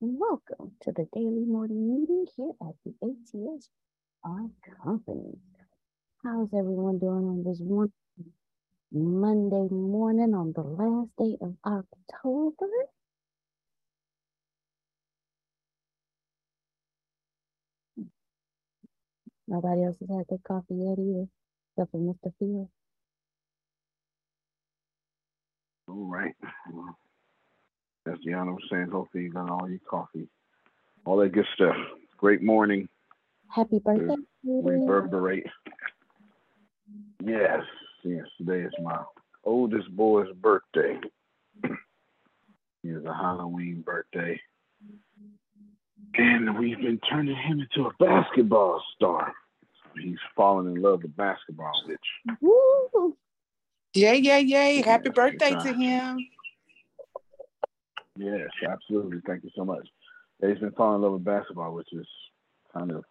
Welcome to the daily morning meeting here at the ATS on Company. How's everyone doing on this one Monday morning on the last day of October? Nobody else has had their coffee yet either, except for Mr. Field. All right. Well, as Deanna was saying, hopefully you got all your coffee, all that good stuff. Great morning. Happy birthday. Reverberate. Yes, yes, today is my oldest boy's birthday. He is a Halloween birthday. And we've been turning him into a basketball star. He's fallen in love with basketball, bitch. Woo! Yay, yay, yay. Happy birthday to him. Yes, absolutely. Thank you so much. He's been falling in love with basketball, which is kind of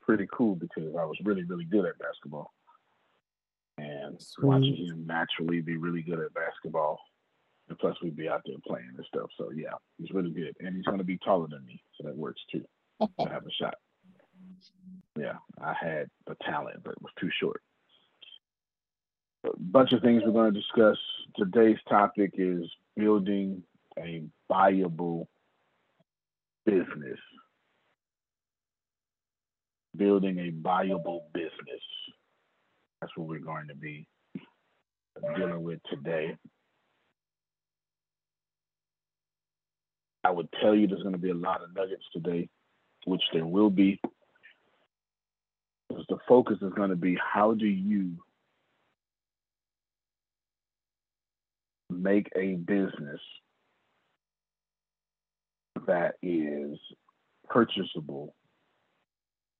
pretty cool because I was really, really good at basketball. And Sweet. watching him naturally be really good at basketball. And plus we'd be out there playing and stuff. So yeah, he's really good. And he's gonna be taller than me, so that works too. to have a shot. Yeah, I had the talent, but was too short. A bunch of things we're going to discuss. Today's topic is building a viable business. Building a viable business. That's what we're going to be dealing with today. I would tell you there's going to be a lot of nuggets today, which there will be. Because the focus is going to be how do you make a business that is purchasable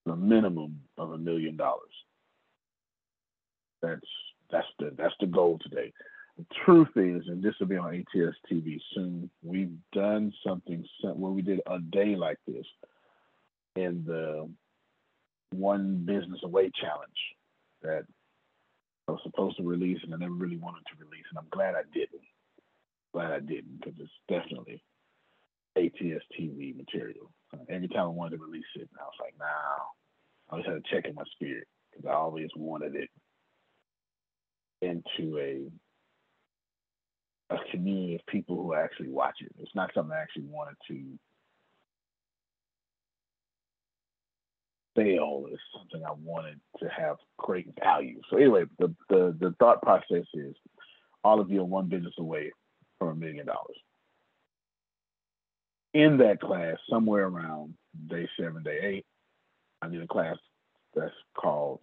the minimum of a million dollars. That's that's the that's the goal today. The truth is, and this will be on ATS TV soon. We've done something where we did a day like this, in the one business away challenge that I was supposed to release and I never really wanted to release, and I'm glad I didn't. Glad I didn't because it's definitely ATS TV material. Uh, every time I wanted to release it, I was like, nah. I always had to check in my spirit because I always wanted it into a a community of people who actually watch it. It's not something I actually wanted to sell. It's something I wanted to have great value. So anyway, the the, the thought process is all of you are one business away from a million dollars. In that class, somewhere around day seven, day eight, I did a class that's called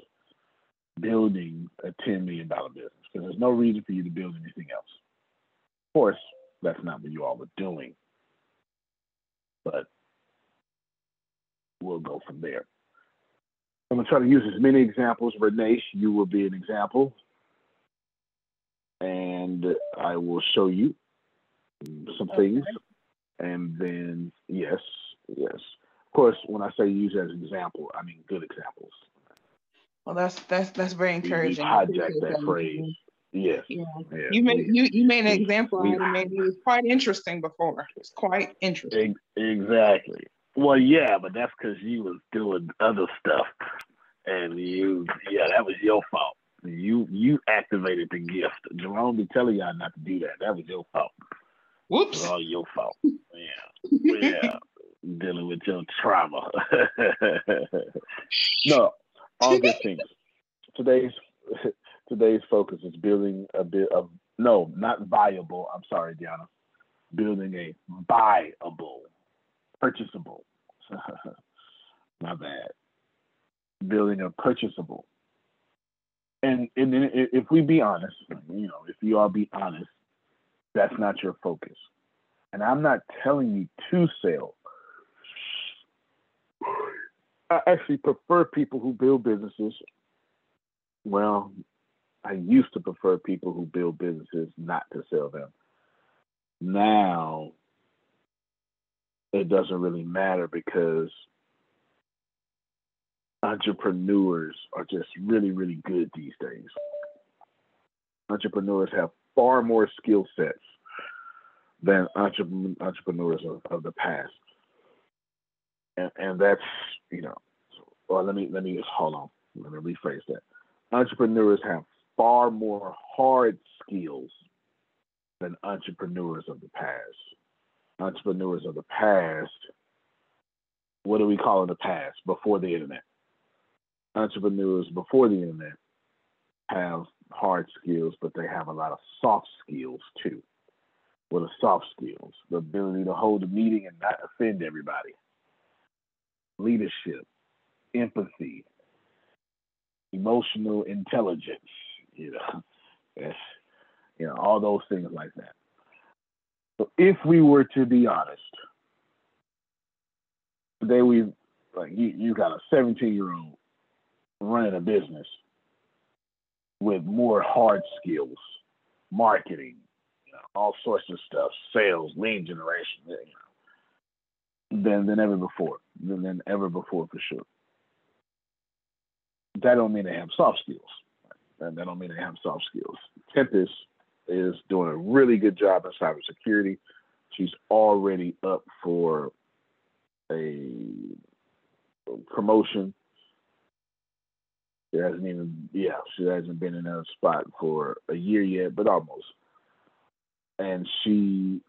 building a $10 million business because there's no reason for you to build anything else. Of course, that's not what you all are doing, but we'll go from there. I'm going to try to use as many examples. Renee, you will be an example. And I will show you some okay. things. And then, yes, yes. Of course, when I say use as an example, I mean good examples. Well, that's that's that's very encouraging. You hijack that phrase. Yes. Yeah. yeah. You made you you made an example we, out It was quite interesting before. It's quite interesting. Exactly. Well, yeah, but that's because you was doing other stuff, and you, yeah, that was your fault. You you activated the gift. Jerome be telling y'all not to do that. That was your fault. Whoops. It was all your fault. Yeah, yeah. Dealing with your trauma. no, all good things. Today's today's focus is building a bit of no, not viable. I'm sorry, Diana. Building a buyable purchasable. My bad. Building a purchasable. And, and if we be honest, you know, if you all be honest, that's not your focus. And I'm not telling you to sell. I actually prefer people who build businesses. Well, I used to prefer people who build businesses not to sell them. Now it doesn't really matter because entrepreneurs are just really, really good these days. Entrepreneurs have far more skill sets than entrepreneurs of, of the past. And, and that's, you know, well, let me let me just hold on. Let me rephrase that. Entrepreneurs have far more hard skills than entrepreneurs of the past entrepreneurs of the past, what do we call in the past before the internet? Entrepreneurs before the internet have hard skills, but they have a lot of soft skills too. What are soft skills? The ability to hold a meeting and not offend everybody. Leadership, empathy, emotional intelligence, you know, eh, you know, all those things like that. So if we were to be honest, today we like you, you got a 17 year old running a business with more hard skills, marketing, you know, all sorts of stuff, sales, lead generation, you know, than than ever before, than, than ever before for sure. That don't mean they have soft skills. And that don't mean they have soft skills. Tempest is doing a really good job in cybersecurity. She's already up for a promotion. She hasn't even, yeah, she hasn't been in a spot for a year yet, but almost. And she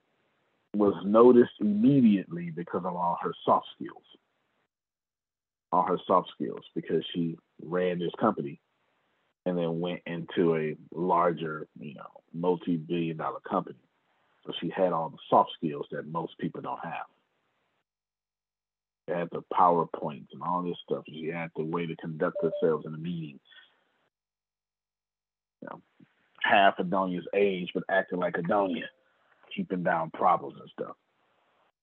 was noticed immediately because of all her soft skills. All her soft skills, because she ran this company and then went into a larger, you know, multi-billion dollar company. So she had all the soft skills that most people don't have. She had the PowerPoints and all this stuff. She had the way to conduct herself in a meeting. You know, half Adonia's age, but acting like Adonia, keeping down problems and stuff.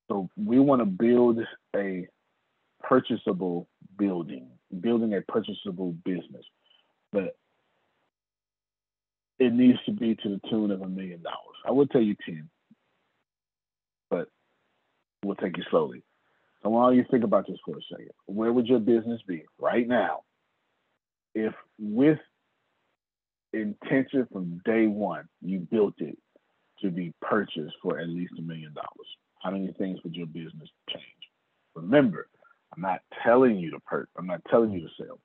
So we want to build a purchasable building, building a purchasable business. But it needs to be to the tune of a million dollars. I would tell you 10, but we'll take you slowly. I want you to think about this for a second. Where would your business be right now if, with intention from day one, you built it to be purchased for at least a million dollars? How many things would your business change? Remember, I'm not telling you to purchase. I'm not telling you to sell.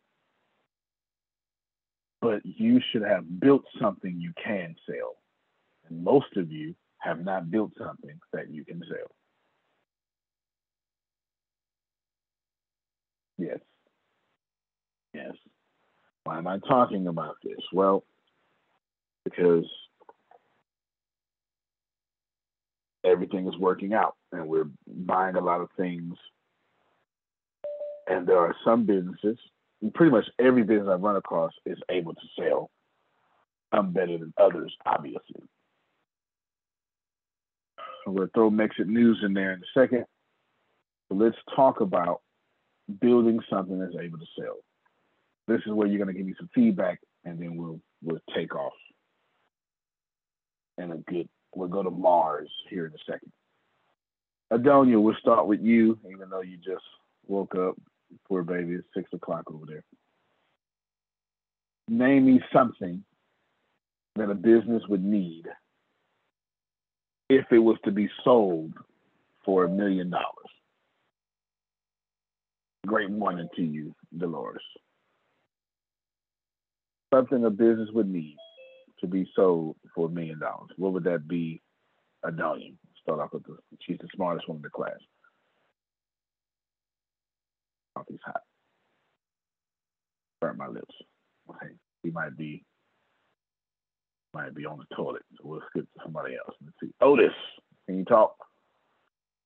But you should have built something you can sell. And most of you have not built something that you can sell. Yes. Yes. Why am I talking about this? Well, because everything is working out and we're buying a lot of things. And there are some businesses, pretty much every business I've run across is able to sell. I'm better than others, obviously. I'm going to throw Mexit News in there in a second. Let's talk about building something that's able to sell. This is where you're going to give me some feedback, and then we'll we'll take off. And a good, we'll go to Mars here in a second. Adonia, we'll start with you, even though you just woke up. Poor baby, it's six o'clock over there. Name me something that a business would need if it was to be sold for a million dollars. Great morning to you, Dolores. Something a business would need to be sold for a million dollars. What would that be? Adonia. Start off with the she's the smartest one in the class. Coffee's hot. Burn my lips. Okay. He might be might be on the toilet. So we'll skip to somebody else. Let's see. Otis, can you talk?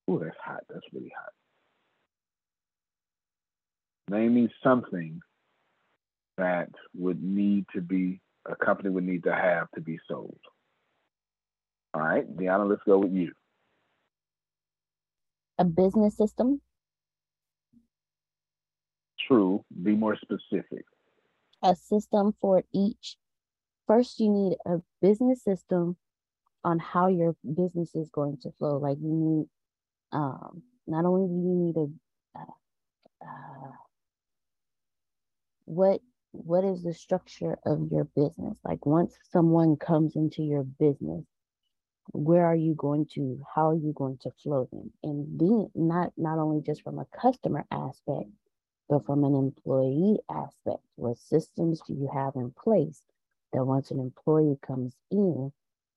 Oh, that's hot. That's really hot. Name me something that would need to be a company would need to have to be sold. All right, Deanna, let's go with you. A business system. True. Be more specific. A system for each. First, you need a business system on how your business is going to flow. Like you need, um, not only do you need a, uh, uh, what what is the structure of your business? Like once someone comes into your business, where are you going to how are you going to flow them and being not not only just from a customer aspect but from an employee aspect what systems do you have in place that once an employee comes in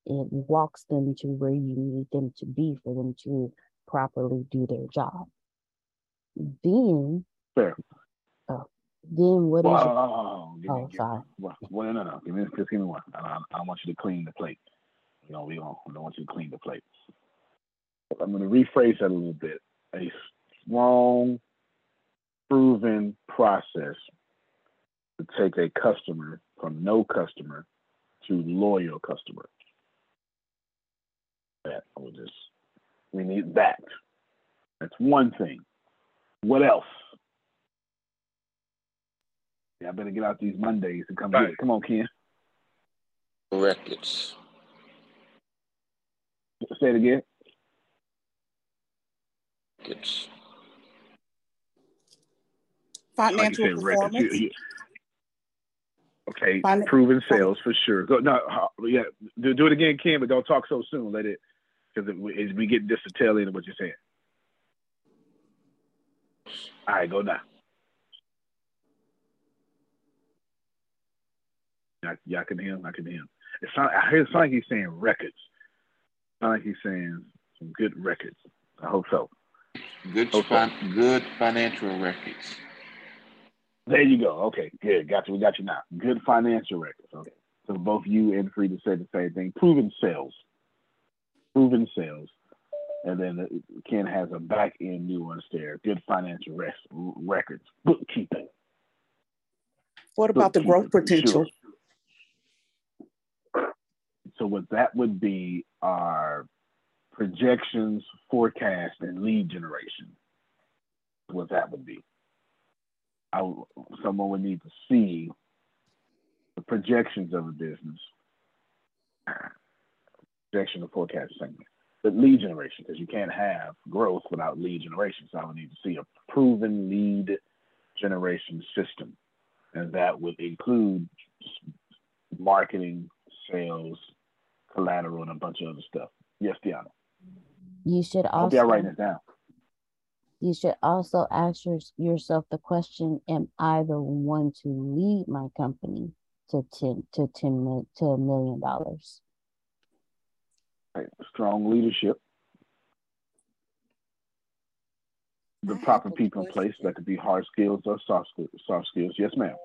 it walks them to where you need them to be for them to properly do their job then Fair. Then what Well, is oh, your, oh, me- oh sorry Well, well, no, no, give me just give me one. I, I, I want you to clean the plate. You know, we don't, we don't want you to clean the plate. I'm going to rephrase that a little bit. A strong, proven process to take a customer from no customer to loyal customer. That I would just, we need that. That's one thing. What else? Yeah, I better get out these Mondays and come Right. get. Come on, Ken. records. Say it again. Records. Like you Financial records. You- performance. you- okay, Fin- proven sales for sure. Go no, uh, yeah, do, do it again, Ken, but don't talk so soon. Let it because it, we- we get just the tail end of what you're saying. All right, go now. Y'all, y'all can hear him. I can hear him. It sound, I hear it sound like he's saying records. It sound like he's saying some good records. I hope so. Good, Okay. fin- good financial records. There you go. Okay, good. Got you. We got you now. Good financial records. Okay. So both you and Frida said the same thing. Proven sales. Proven sales. And then uh, Ken has a back end nuance there. Good financial res- records. Bookkeeping. What about the growth Bookkeeping, potential? So what that would be are projections, forecast, and lead generation. What that would be. I, someone would need to see the projections of a business, projection of forecast but lead generation, because you can't have growth without lead generation. So I would need to see a proven lead generation system, and that would include marketing, sales, collateral, and a bunch of other stuff. Yes, Deanna. You should I hope y'all also writing this down. you should also ask your, yourself the question: Am I the one to lead my company to ten to ten to a million dollars? Right. Strong leadership. The have proper a people in place. That could be hard skills or soft. Soft skills. Yes, ma'am.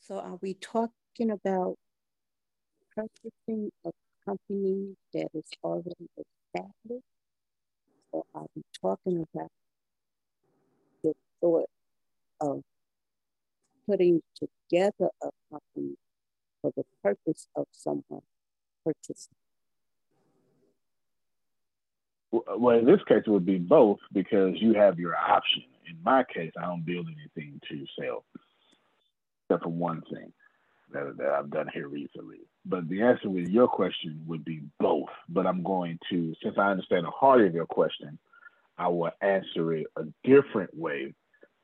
So are we talking about purchasing a company that is already established? Or are we talking about the thought of putting together a company for the purpose of someone purchasing? Well, in this case, it would be both because you have your option. In my case, I don't build anything to sell, except for one thing that, that I've done here recently. But the answer with your question would be both. But I'm going to, since I understand the heart of your question, I will answer it a different way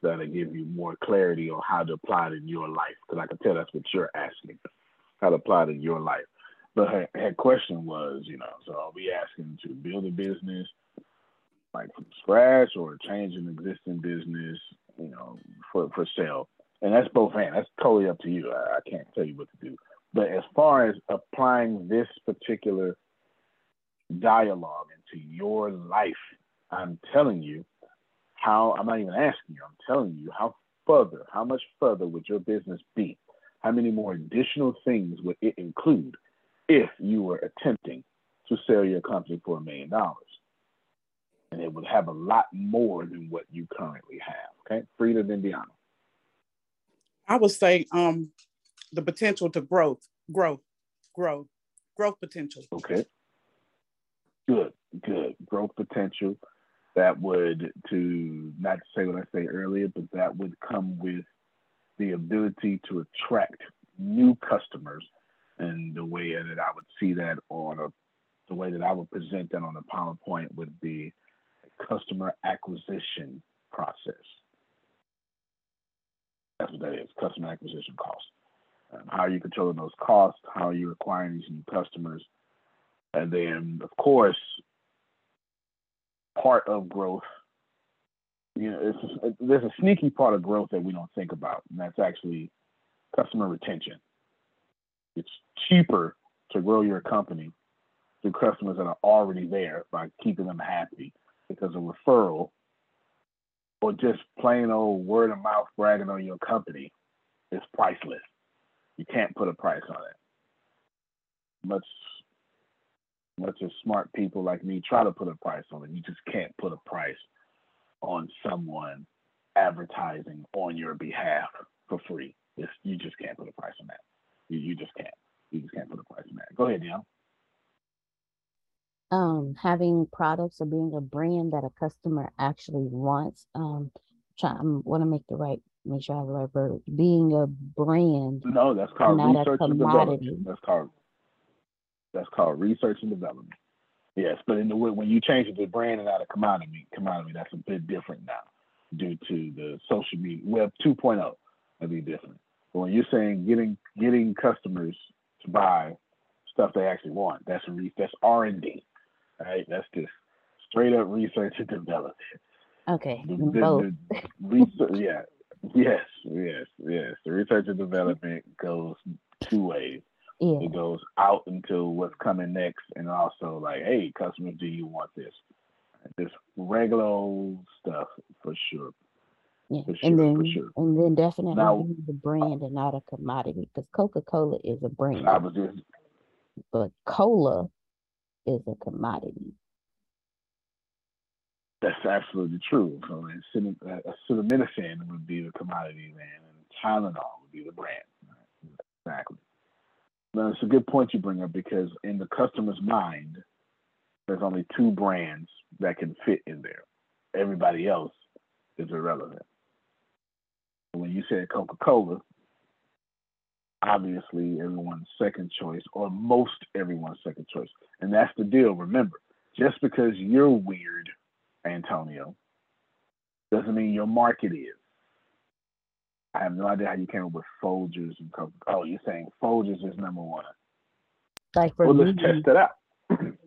that'll give you more clarity on how to apply it in your life. Because I can tell that's what you're asking, how to apply it in your life. But her, her question was, you know, so are we asking to build a business like from scratch or change an existing business, you know, for, for sale? And that's both hands. That's totally up to you. I, I can't tell you what to do. But as far as applying this particular dialogue into your life, I'm telling you how, I'm not even asking you, I'm telling you how further, how much further would your business be? How many more additional things would it include if you were attempting to sell your company for a million dollars? And it would have a lot more than what you currently have. Okay. Frida Indiana. I would say um the potential to growth, growth, growth, growth potential. Okay. Good, good. Growth potential. That would, to not say what I say earlier, but that would come with the ability to attract new customers. And the way that I would see that on a, the way that I would present that on a PowerPoint would be customer acquisition process. That's what that is, customer acquisition cost. Um, how are you controlling those costs? How are you acquiring these new customers? And then, of course, part of growth, you know, it's, there's a sneaky part of growth that we don't think about, and that's actually customer retention. It's cheaper to grow your company through customers that are already there by keeping them happy because a referral or just plain old word of mouth bragging on your company is priceless. You can't put a price on it. Much much as smart people like me try to put a price on it, you just can't put a price on someone advertising on your behalf for free. It's, you just can't put a price on that. You, you just can't. You just can't put a price on that. Go ahead, Neil. Um, having products or being a brand that a customer actually wants. Um, try. I want to make the right, make sure I have the right verb. Being a brand, No, that's called research and development. That's called that's called research and development. Yes, but in the way when you change it to brand and not a commodity, commodity that's a bit different now due to the social media web 2.0. That'd be different. But when you're saying getting getting customers to buy stuff they actually want, that's a re, that's R and D, right? That's just straight up research and development. okay, The- both. the research, yeah, yes, yes, yes. The research and development goes two ways. Yeah, It goes out into what's coming next, and also like, hey, customers, do you want this? This regular old stuff for sure. yeah. for And sure, then, sure. and then definitely Now- the brand and not a commodity because Coca-Cola is a brand, I was just but cola is a commodity. that's absolutely true. So acetamin- acetaminophen would be the commodity then, and Tylenol would be the brand. Exactly. Now, it's a good point you bring up because in the customer's mind, there's only two brands that can fit in there. Everybody else is irrelevant. When you said Coca-Cola, obviously everyone's second choice or most everyone's second choice. And that's the deal. Remember, just because you're weird, Antonio, doesn't mean your market is. I have no idea how you came up with Folgers and Coke. Oh, you're saying Folgers is number one. Like for Well, me, let's test it out.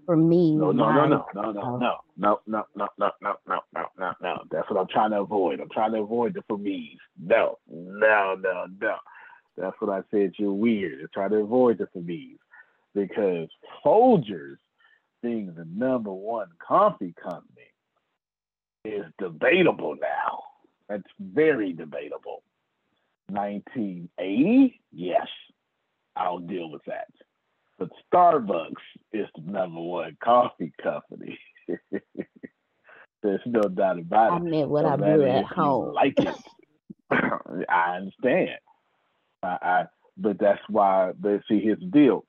for me, No, no, no, no, no, no, Oh. no, no, no, no, no, no, no, no, no, no. That's what I'm trying to avoid. I'm trying to avoid the for me's. No, no, no, no. That's what I said. You're weird. Trying to avoid the for because Folgers being the number one coffee company is debatable now. That's very debatable. 1980, yes, I'll deal with that. But Starbucks is the number one coffee company. There's no doubt about it. I meant what No I brew at home. Like it. I understand. I, I but that's why but see here's the deal.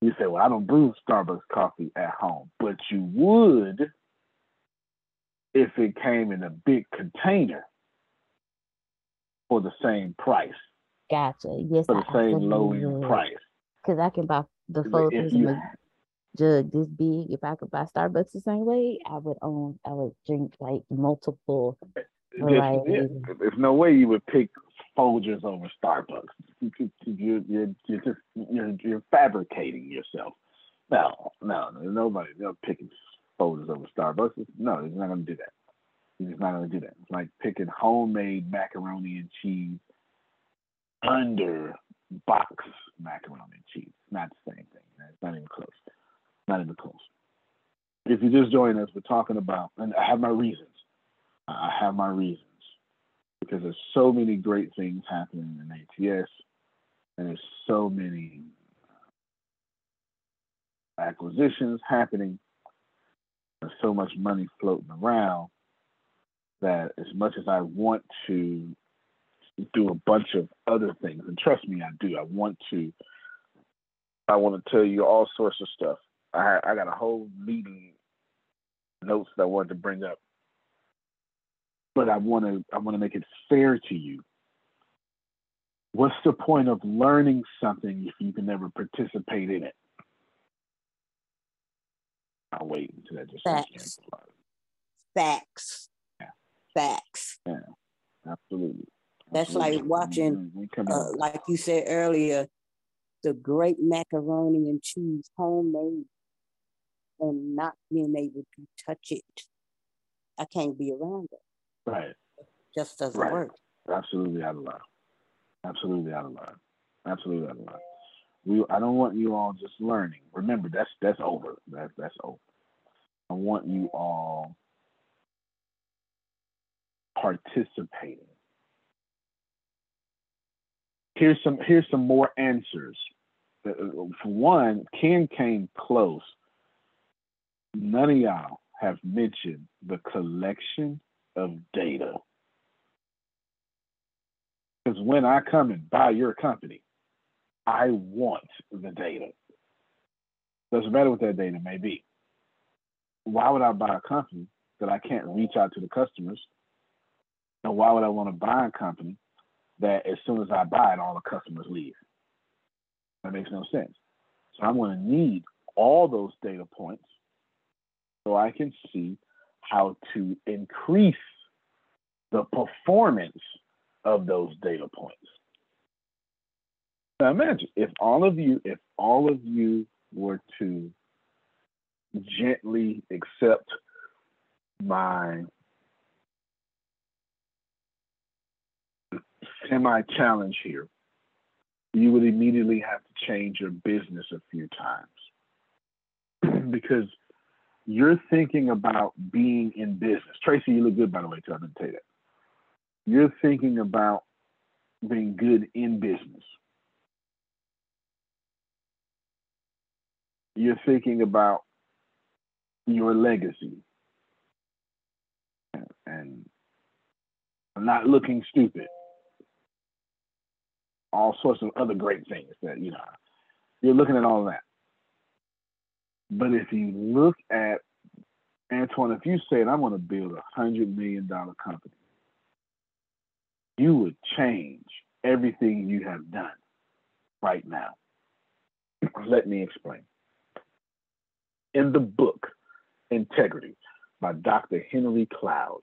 You say, Well, I don't brew Starbucks coffee at home, but you would if it came in a big container for the same price, Gotcha. Yes, for I the same low end price. Cause I can buy the in you a jug this big. If I could buy Starbucks the same way, I would own. I would drink like multiple. Just, yeah, there's no way you would pick Folgers over Starbucks. You, you, you, you're, you're just you're, you're fabricating yourself. No, no, no, nobody. They're picking Folgers over Starbucks. No, he's not going to do that. He's not going to do that. It's like picking homemade macaroni and cheese under box macaroni and cheese. Not the same thing. It's not even close. Not even close. If you just join us, we're talking about, and I have my reasons. I have my reasons because there's so many great things happening in ATS, and there's so many uh, acquisitions happening. There's so much money floating around that as much as I want to do a bunch of other things, and trust me, I do. I want to. I want to tell you all sorts of stuff. I I got a whole meeting notes that I wanted to bring up but I want to I want to make it fair to you. What's the point of learning something if you can never participate in it? I'll wait until that just Facts. Facts. Yeah. Facts. Absolutely. That's like watching, Uh, like you said earlier, the great macaroni and cheese homemade and not being able to touch it. I can't be around it. Right. Just doesn't Right. work. Absolutely out of line. Absolutely out of line. Absolutely out of line. We I don't want you all just learning. Remember that's that's over. That's that's over. I want you all participating. Here's some here's some more answers. Uh, For one, Ken came close. None of y'all have mentioned the collection of data. Because when I come and buy your company, I want the data. Doesn't matter what that data may be. Why would I buy a company that I can't reach out to the customers? And why would I want to buy a company that as soon as I buy it, all the customers leave? That makes no sense. So I'm going to need all those data points so I can see how to increase the performance of those data points. Now imagine if all of you, if all of you were to gently accept my semi challenge here, you would immediately have to change your business a few times because you're thinking about being in business. Tracy, you look good, by the way, too. I didn't tell you that. You're thinking about being good in business. You're thinking about your legacy and not looking stupid. All sorts of other great things that, you know, you're looking at all that. But if you look at Antoine, if you said, I'm going to build a hundred million dollar company, you would change everything you have done right now. Let me explain. In the book Integrity by Dr. Henry Cloud,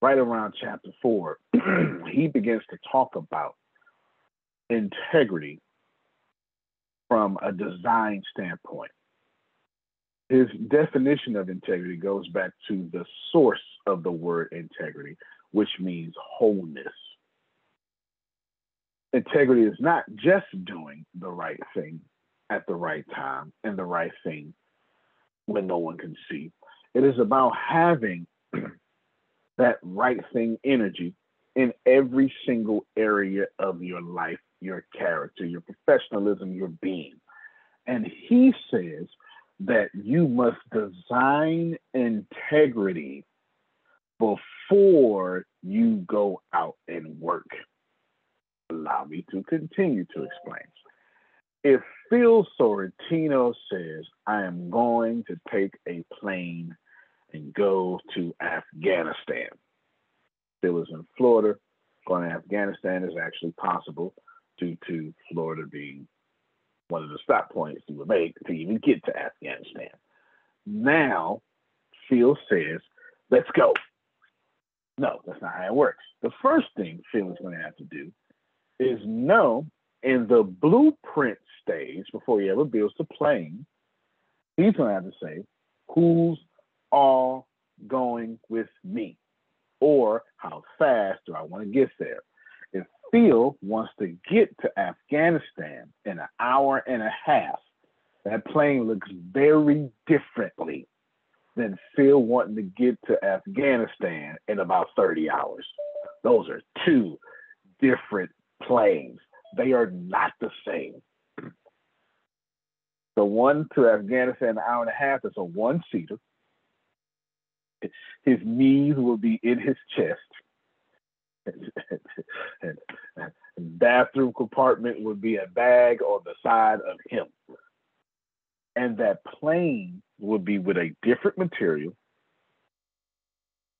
right around chapter four, he begins to talk about integrity from a design standpoint. His definition of integrity goes back to the source of the word integrity, which means wholeness. Integrity is not just doing the right thing at the right time and the right thing when no one can see. It is about having that right thing energy in every single area of your life, your character, your professionalism, your being. And he says that you must design integrity before you go out and work. Allow me to continue to explain. If Phil Sorrentino says, I am going to take a plane and go to Afghanistan, Phil is in Florida. Going to Afghanistan is actually possible due to Florida being one of the stop points you would make to even get to Afghanistan. Now, Phil says, let's go. No, that's not how it works. The first thing Phil is going to have to do is know in the blueprint stage, before he ever builds the plane, he's going to have to say, who's all going with me? Or how fast do I want to get there? Phil wants to get to Afghanistan in an hour and a half, that plane looks very differently than Phil wanting to get to Afghanistan in about 30 hours. Those are two different planes. They are not the same. The one to Afghanistan, in an hour and a half, is a one seater. His knees will be in his chest. bathroom compartment would be a bag on the side of him. And that plane would be with a different material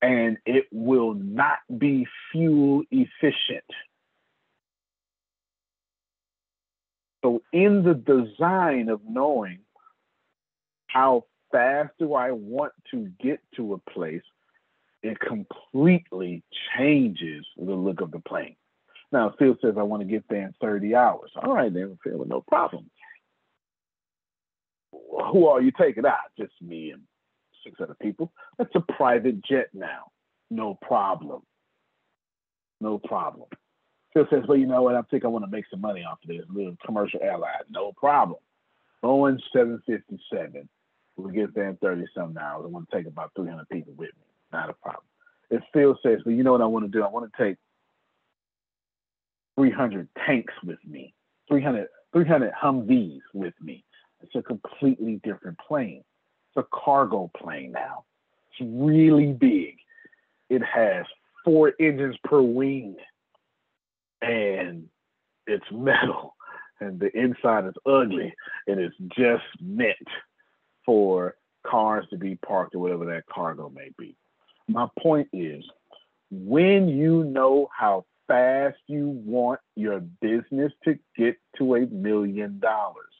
and it will not be fuel efficient. So, in the design of knowing how fast do I want to get to a place, it completely changes the look of the plane. Now, Phil says, I want to get there in 30 hours. All right, then, Phil, no problem. Who are you taking out? Just me and six other people. That's a private jet now. No problem. No problem. Phil says, well, you know what? I think I want to make some money off of this little commercial airline. No problem. Boeing 757. We'll get there in 30 some hours. I want to take about 300 people with me. Not a problem. It still says, well, you know what I want to do? I want to take 300 tanks with me, 300, 300 Humvees with me. It's a completely different plane. It's a cargo plane now. It's really big. It has four engines per wing and it's metal and the inside is ugly and it's just meant for cars to be parked or whatever that cargo may be. My point is when you know how fast you want your business to get to a million dollars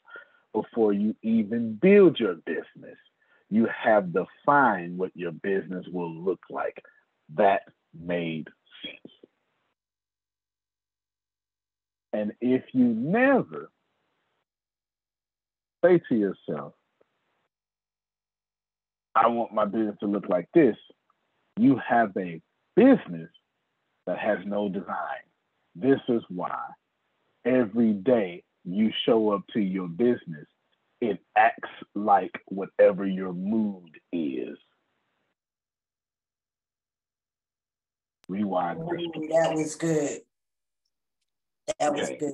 before you even build your business, you have defined what your business will look like. That made sense. And if you never say to yourself, I want my business to look like this, you have a business that has no design. This is why every day you show up to your business, it acts like whatever your mood is. Rewind. Ooh, that was good. That was okay. good.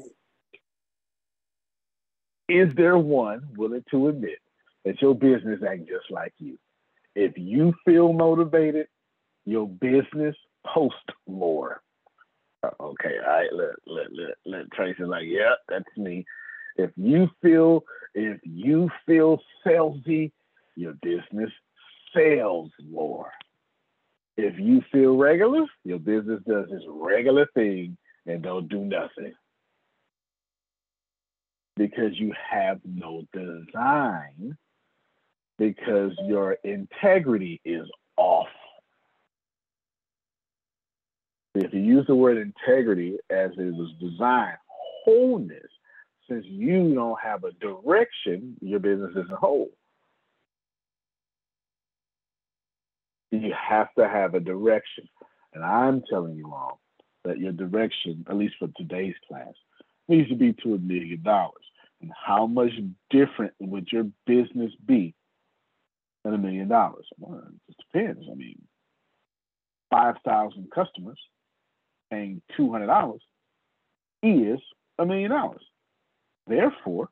Is there one willing to admit that your business ain't just like you? If you feel motivated, your business post more. Uh, okay, all right, let, let, let, let Tracy like, yeah, that's me. If you feel if you feel salesy, your business sells more. If you feel regular, your business does this regular thing and don't do nothing because you have no design because your integrity is off. If you use the word integrity as it was designed, wholeness, since you don't have a direction, your business isn't whole. You have to have a direction. And I'm telling you all that your direction, at least for today's class, needs to be to a million dollars. And how much different would your business be than a million dollars? Well, it just depends. I mean, 5,000 customers paying $200 is a million dollars. Therefore,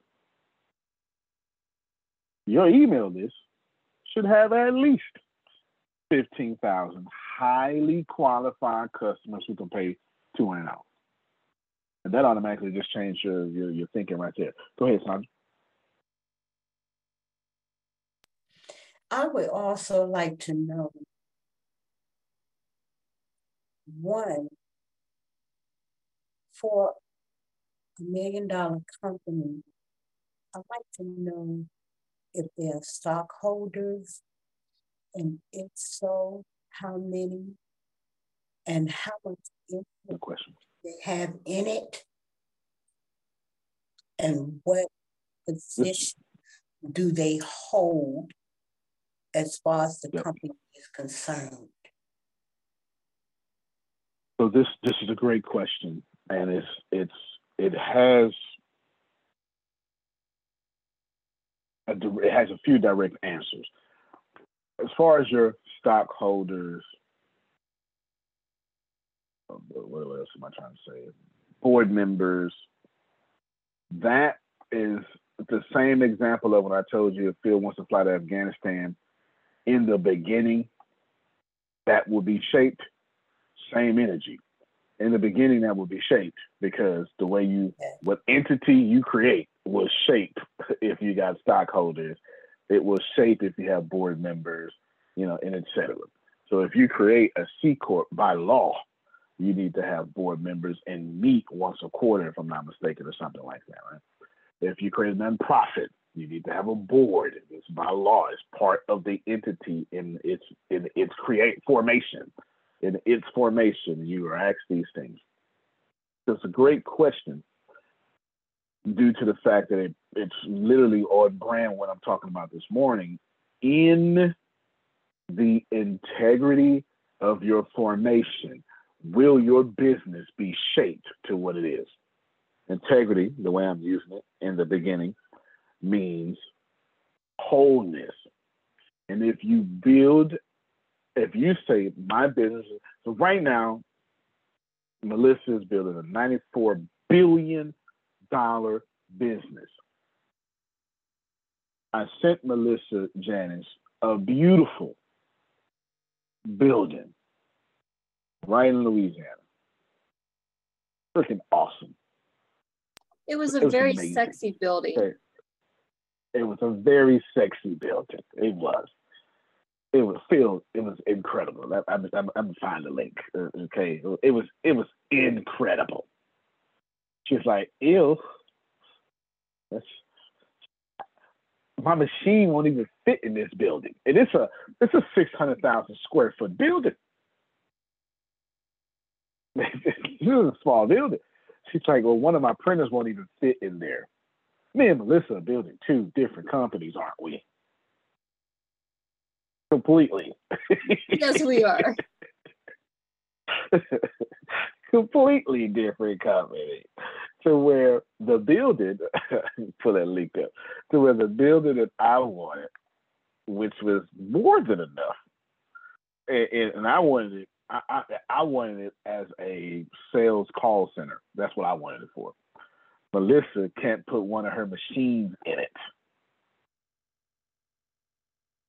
your email list should have at least 15,000 highly qualified customers who can pay $200. And that automatically just changed your, your, your thinking right there. Go ahead, Sandra. I would also like to know one, for a million dollar company, I'd like to know if there are stockholders, and if so, how many, and how much they have in it, and what position do they hold as far as the Yep. company is concerned? So this this is a great question, and it's it's it has a, it has a few direct answers. As far as your stockholders, uh, what what else am I trying to say? Board members. That is the same example of when I told you if Phil wants to fly to Afghanistan in the beginning, that will be shaped same energy. In the beginning, that would be shaped because the way you, what entity you create will shape if you got stockholders. It will shape if you have board members, you know, and etc. So if you create a C corp by law, you need to have board members and meet once a quarter, if I'm not mistaken, or something like that, right? If you create a nonprofit, you need to have a board. It's by law. It's part of the entity in its in its create formation in its formation, you are asked these things. It's a great question due to the fact that it, it's literally on brand what I'm talking about this morning. In the integrity of your formation, will your business be shaped to what it is? Integrity, the way I'm using it in the beginning, means wholeness. And if you build if you say my business, so right now, Melissa is building a $94 billion business. I sent Melissa Janice a beautiful building right in Louisiana. Freaking awesome. It was a It was very amazing. sexy building. It was a very sexy building. It was. It was filled. It was incredible. I, I'm, I'm, I'm find the link. uh, Okay, it was. It was incredible. She's like, ew. That's my machine won't even fit in this building, and it's a it's a six hundred thousand square foot building. this is a small building. She's like, well, one of my printers won't even fit in there. Me and Melissa are building two different companies, aren't we? Completely. Yes, we are. completely different company to where the building pull that link up to where the building that I wanted, which was more than enough, and, and, and I wanted it. I, I, I wanted it as a sales call center. That's what I wanted it for. Melissa can't put one of her machines in it.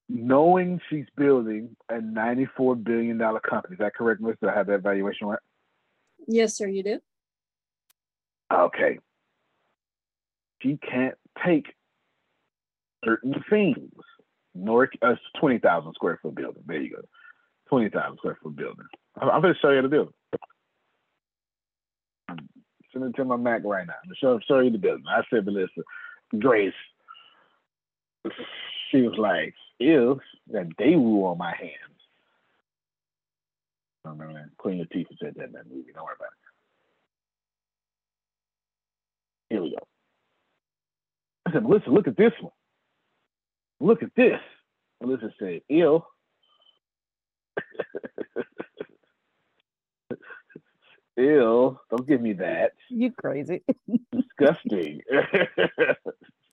Knowing she's building a $94 billion company, is that correct, Melissa? I have that valuation right? Yes, sir, you do. Okay. She can't take certain things. Nor uh, it's twenty thousand square foot building. There you go. Twenty thousand square foot building. I'm, I'm going to show you the building. I'm Send it to my Mac right now. I'm going show, show you the building. I said, Melissa, Grace. She was like, ew, that Daewoo on my hands. I remember that. Queen Latifah said that in that movie. Don't worry about it. Here we go. I said, Melissa, look at this one. Look at this. Melissa said, ew. Ew, don't give me that. You crazy. Disgusting.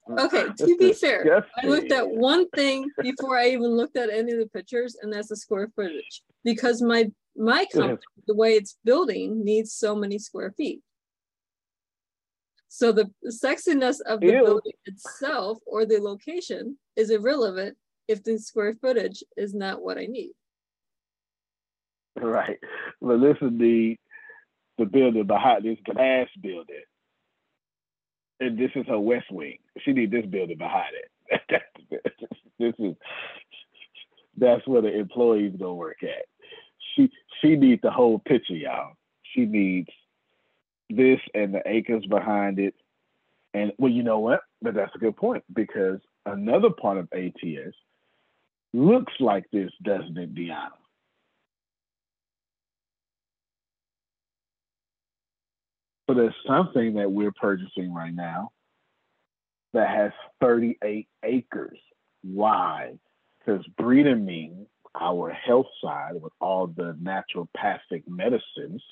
Okay, to be fair, I looked at one thing before I even looked at any of the pictures, and that's the square footage. Because my my company, the way it's building, needs so many square feet. So the sexiness of the Ew. building itself or the location is irrelevant if the square footage is not what I need. Right. Melissa need the the building behind this glass building. And this is her west wing. She need this building behind it. this is that's where the employees gonna work at. She she needs the whole picture, y'all. She needs this and the acres behind it. And well, you know what? But that's a good point because another part of ATS looks like this, doesn't it, Deanna? So there's something that we're purchasing right now that has 38 acres. Why? Because breeding our health side with all the naturopathic medicines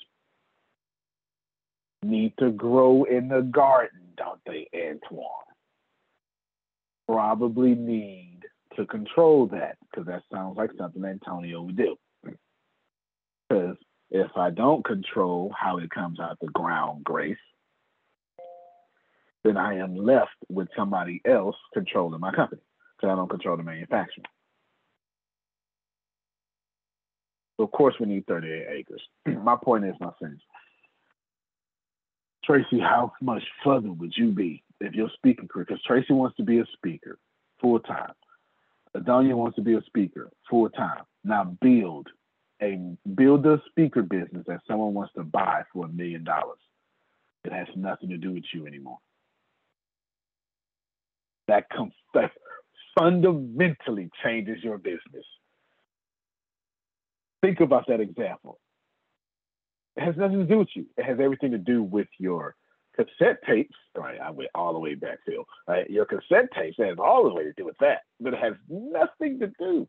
need to grow in the garden, don't they, Antoine? Probably need to control that because that sounds like something Antonio would do. Because if I don't control how it comes out the ground, Grace, then I am left with somebody else controlling my company because I don't control the manufacturing. So of course we need 38 acres. my point is, my friends, Tracy, how much further would you be if your speaking career? Because Tracy wants to be a speaker full time. Adonia wants to be a speaker full time. Now build a build a speaker business that someone wants to buy for a million dollars. It has nothing to do with you anymore. That, com- that fundamentally changes your business. Think about that example. It has nothing to do with you. It has everything to do with your cassette tapes. Right, I went all the way back, Phil. Right, your cassette tapes has all the way to do with that, but it has nothing to do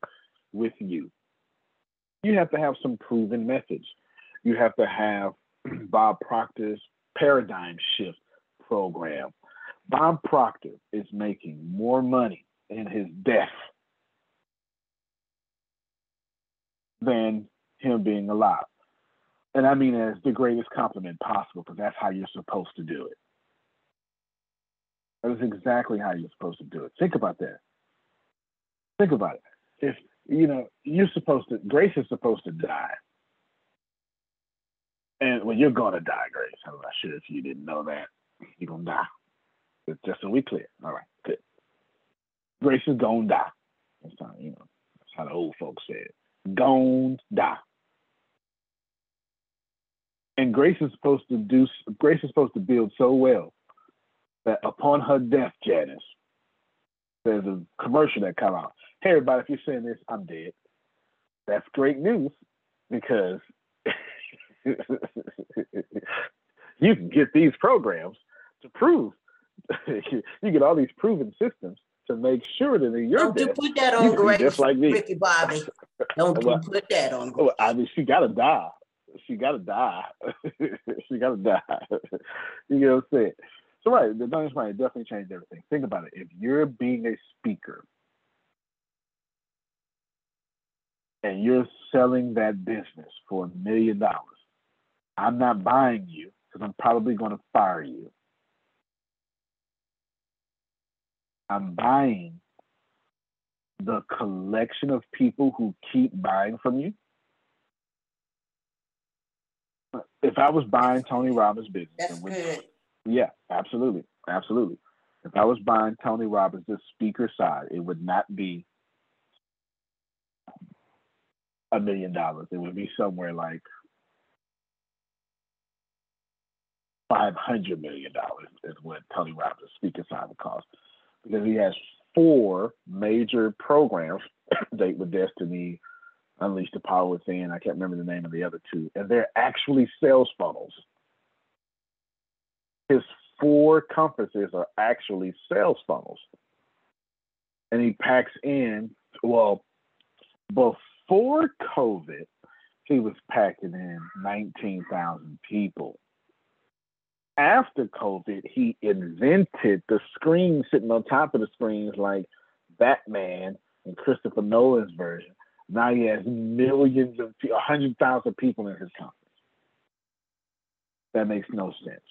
with you. You have to have some proven methods. You have to have Bob Proctor's paradigm shift program. Bob Proctor is making more money in his death than him being alive. And I mean as the greatest compliment possible, because that's how you're supposed to do it. That is exactly how you're supposed to do it. Think about that. Think about it. If you know, you're supposed to Grace is supposed to die. And well, you're gonna die, Grace. I'm not sure if you didn't know that. You're gonna die. But just so we clear. All right, good. Grace is gonna die. That's how you know, that's how the old folks said. Gonna die. And Grace is supposed to do Grace is supposed to build so well that upon her death, Janice, there's a commercial that come out. Hey everybody, if you're saying this, I'm dead. That's great news because you can get these programs to prove you get all these proven systems to make sure that in your Don't you death, put that you on Grace, just like me. Ricky Bobby. Don't you Well, put that on Grace. well, I mean, she gotta die. She gotta die. she gotta die. you know what I'm saying? So right, the Dungeons Mind definitely changed everything. Think about it. If you're being a speaker and you're selling that business for a million dollars, I'm not buying you because I'm probably going to fire you. I'm buying the collection of people who keep buying from you. If I was buying Tony Robbins' business, That's and which- good. yeah, absolutely, absolutely. If I was buying Tony Robbins' the speaker side, it would not be a million dollars. It would be somewhere like five hundred million dollars is what Tony Robbins speaking side the cost because he has four major programs: Date with Destiny, Unleash the Power Within. I can't remember the name of the other two, and they're actually sales funnels. His four conferences are actually sales funnels, and he packs in well before COVID, he was packing in nineteen thousand people after COVID, he invented the screen sitting on top of the screens like Batman and Christopher Nolan's version. Now he has millions of, a hundred thousand people in his conference. That makes no sense.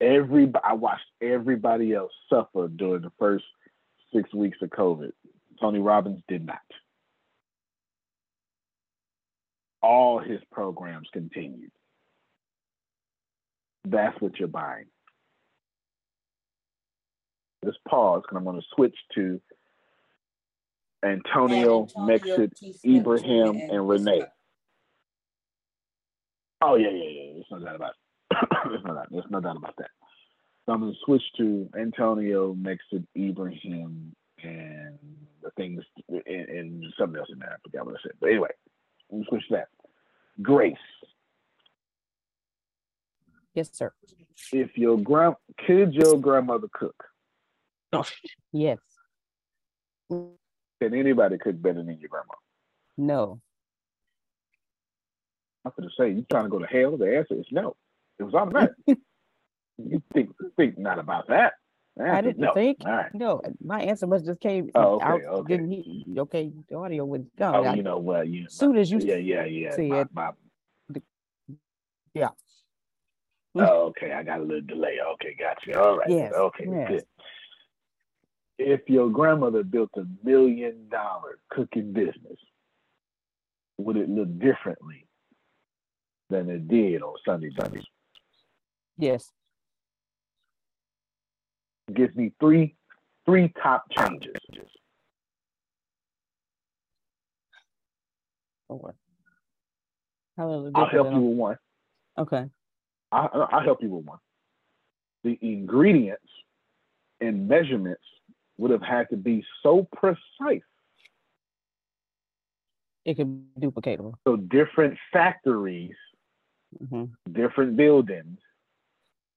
Every I watched everybody else suffer during the first six weeks of COVID. Tony Robbins did not. All his programs continued that's what you're buying. Just pause because I'm going to switch to Antonio, Antonio Ibrahim, and, and Renee. Oh yeah, yeah, yeah. There's no doubt about it. there's, no doubt, there's no doubt about that. So I'm going to switch to Antonio, Mexit, Ibrahim, and things and, and something else in there. I forgot what I said. But anyway, I'm going to switch to that. Grace. Yes, sir. If your grand could your grandmother cook? Oh, yes. Can anybody cook better than your grandma? No. I'm going to say you trying to go to hell. The answer is no. It was automatic. you think think not about that. I didn't no. think. Right. No, my answer was just came oh, okay, out. Okay. Didn't he? Okay, the audio was gone. Oh, you know, well, you. Soon as you. Yeah, yeah, yeah. Said, my, my, yeah. Oh, okay, I got a little delay. Okay, got you. All right. Yes. Okay, yes. good. If your grandmother built a million dollar cooking business, would it look differently than it did on Sunday Sundays? Yes. Gives me three three top changes. Okay. I'll help you with one. Okay. I, I'll help you with one. The ingredients and measurements would have had to be so precise. It could be duplicatable. So different factories, mm-hmm. different buildings,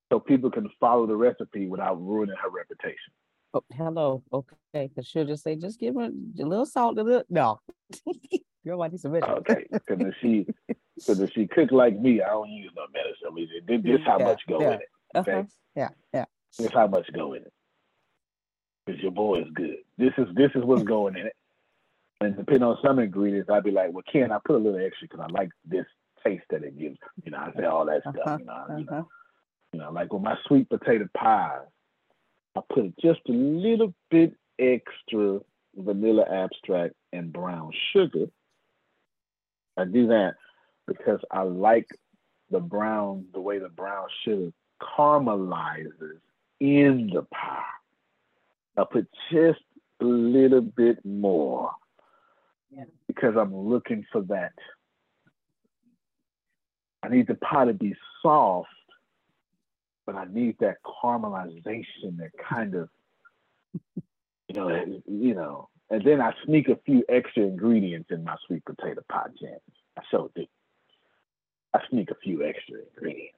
so people can follow the recipe without ruining her reputation. Oh, hello. Okay, because she'll just say, just give her a little salt, a little. No. Girl, why need some medicine? Okay, because if she, because if she cook like me, I don't use no medicine. This, this how yeah, much go yeah. in it. Okay. Uh-huh. Yeah, yeah. This how much go in it. Because your boy is good. This is this is what's going in it. And depending on some ingredients, I'd be like, well, Ken, I put a little extra because I like this taste that it gives. You know, I say all that stuff. Uh-huh. You know, uh-huh. you know, you know, like with my sweet potato pies, I put just a little bit extra vanilla extract and brown sugar I do that because I like the brown, the way the brown sugar caramelizes in the pie. I put just a little bit more yeah. because I'm looking for that. I need the pie to be soft, but I need that caramelization, that kind of, you know, you know, and then I sneak a few extra ingredients in my sweet potato pie jams. I so do. I sneak a few extra ingredients.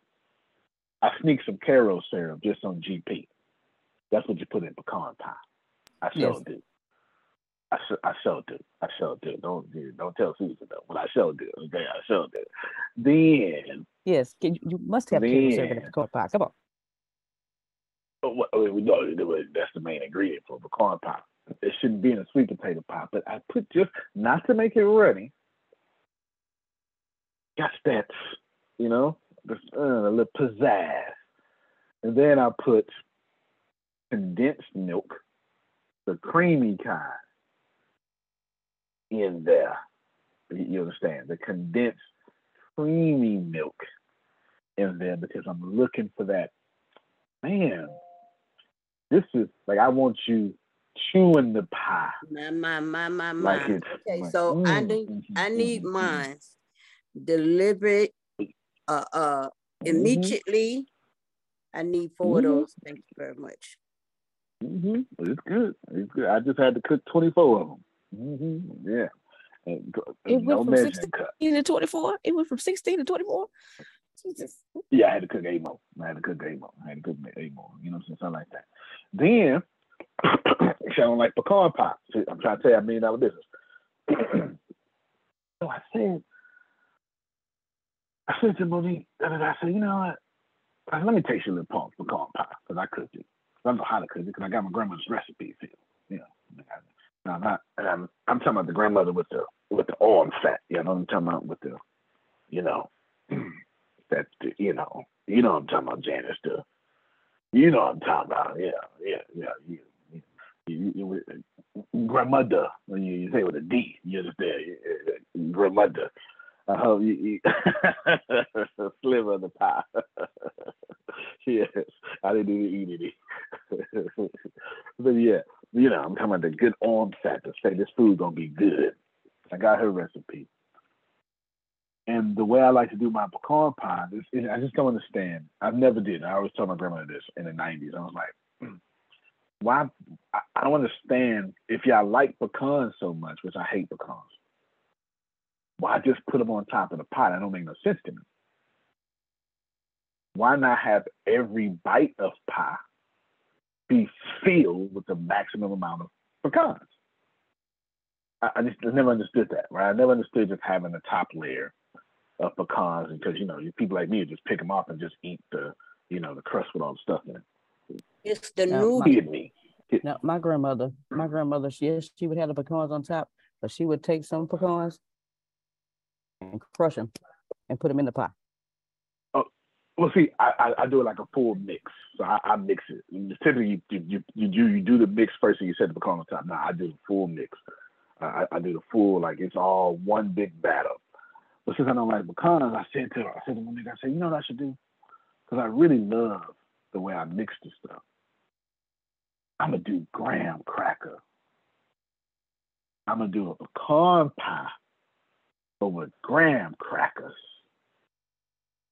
I sneak some Karo syrup just on GP. That's what you put in pecan pie. I so yes. do. I so, I so do. I so do. Don't don't tell Susan though, but I so do. Okay, I so do. Then yes, you, you must have Karo syrup in the pecan pie. Come on. Oh, well, we know that's the main ingredient for pecan pie. It shouldn't be in a sweet potato pie, but I put just not to make it runny. Got that, you know, just, uh, a little pizzazz. And then I put condensed milk, the creamy kind, in there. You understand? The condensed creamy milk in there because I'm looking for that. Man, this is like I want you chewing the pie. My my my my my. Like okay, like, so mm, I need I need mm-hmm. mine delivered uh, uh, Mm-hmm. immediately. I need 4 Mhm. of those. Thank you very much. hmm It's good. It's good. I just had to cook 24 of them. Yeah. It went no from measuring 16 cup. to 24. It went from 16 to 24. Jesus. Yeah, I had to cook eight more. I had to cook eight more. I had to cook eight more. You know what I'm saying? Something like that. Then, don't like pecan pie. I'm trying to tell you, I mean, that business. so I said, I said to Monique, I said, you know what? I said, Let me taste your little pump pecan pie because I cooked it. I don't know how to cook it because I got my grandmother's recipe. You know, I'm not. I'm, I'm talking about the grandmother with the with the arm fat. You know what I'm talking about with the, you know, that you know, you know what I'm talking about, Janice. The, you know what I'm talking about. Yeah, yeah, yeah. You, you, you, you, grandmother. When you, you say with a D, you understand? Grandmother. I hope you eat a sliver of the pie. yes, I didn't even eat any. but yeah, you know, I'm talking about the good arm fat to say this food gonna be good. I got her recipe. And the way I like to do my pecan pie, is, is I just don't understand. I never did. I always tell my grandmother this in the '90s. I was like, "Hmm, why? I don't understand if y'all like pecans so much, which I hate pecans. Why just put them on top of the pie? That don't make no sense to me. Why not have every bite of pie be filled with the maximum amount of pecans? I, I just I never understood that, right? I never understood just having the top layer of pecans because you know people like me would just pick them off and just eat the you know the crust with all the stuff in it. It's the No, my- new me. Now, my grandmother, my grandmother, she yes, she would have the pecans on top, but she would take some pecans and crush them and put them in the pie. Oh, well, see, I, I, I do it like a full mix. So I, I mix it. Typically, you, you you do you do the mix first, and you set the pecan on top. No, I do the full mix. I, I do the full like it's all one big batter. But since I don't like pecans, I said to her, I said to Monique, I said, you know what I should do? Because I really love the way I mix this stuff. I'm gonna do graham cracker. I'm gonna do a pecan pie over graham crackers.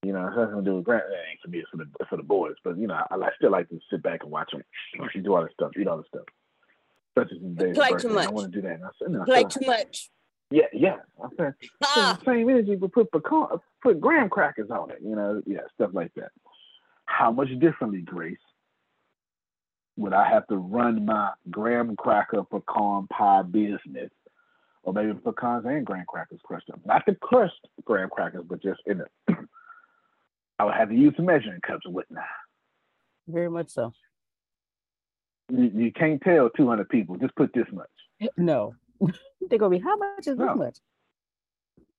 You know, that's gonna do with graham. That ain't for me. It's for the for the boys. But you know, I, I still like to sit back and watch them. She do all this stuff, eat all this stuff. Such as play birthday. too much. I want to do that. And I said, no, play too much. yeah, yeah. I said, Ah, the same energy, but put pecan, put graham crackers on it. You know, yeah, stuff like that. How much differently, Grace, would I have to run my graham cracker pecan pie business, or maybe pecans and graham crackers crushed up? Not the crushed graham crackers, but just in it. I would have to use some measuring cups and whatnot. Very much so. You, you can't tell 200 people. Just put this much. No, they're gonna be how much is No. this much?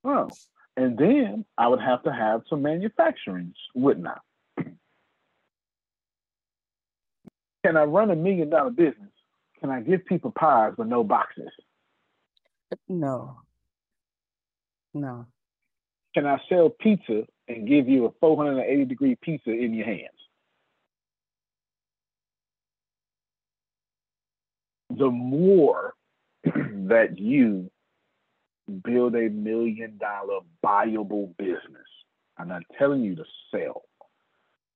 Oh, and then I would have to have some manufacturing, wouldn't I? Can I run a million dollar business? Can I give people pies with no boxes? No, no. Can I sell pizza and give you a 480 degree pizza in your hands? The more that you build a million dollar viable business, I'm not telling you to sell,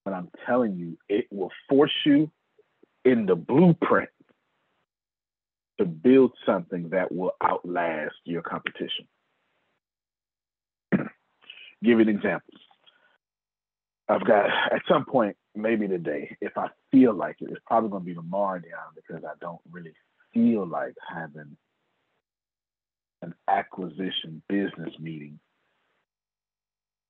but I'm telling you it will force you in the blueprint to build something that will outlast your competition. Give you an example. I've got at some point, maybe today, if I feel like it, it's probably going to be tomorrow down because I don't really feel like having an acquisition business meeting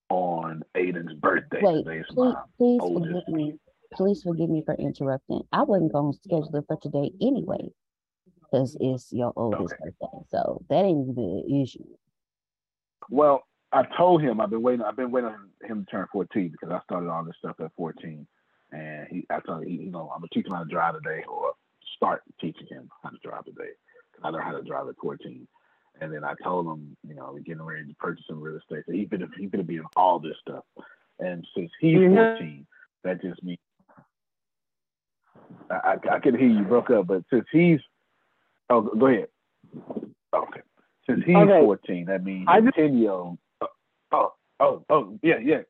on Aiden's birthday. Wait, Today's please, please oldest. forgive me. Please forgive me for interrupting. I wasn't going to schedule it for today anyway, because it's your oldest Okay. birthday. So that ain't even an issue. Well, I told him I've been waiting. I've been waiting on him to turn 14 because I started all this stuff at 14, and he. I told him, you know, I'm gonna teach him how to drive today, or start teaching him how to drive today. 'cause I learned how to drive at 14, and then I told him, you know, we're getting ready to purchase some real estate. So he's gonna he's gonna be in all this stuff, and since he's Mhm. 14, that just means I, I, I can hear you broke up, but since he's oh, go ahead. Okay. Since he's Okay. 14, that means I a just- 10 year old. Oh, oh, oh, yeah, yeah.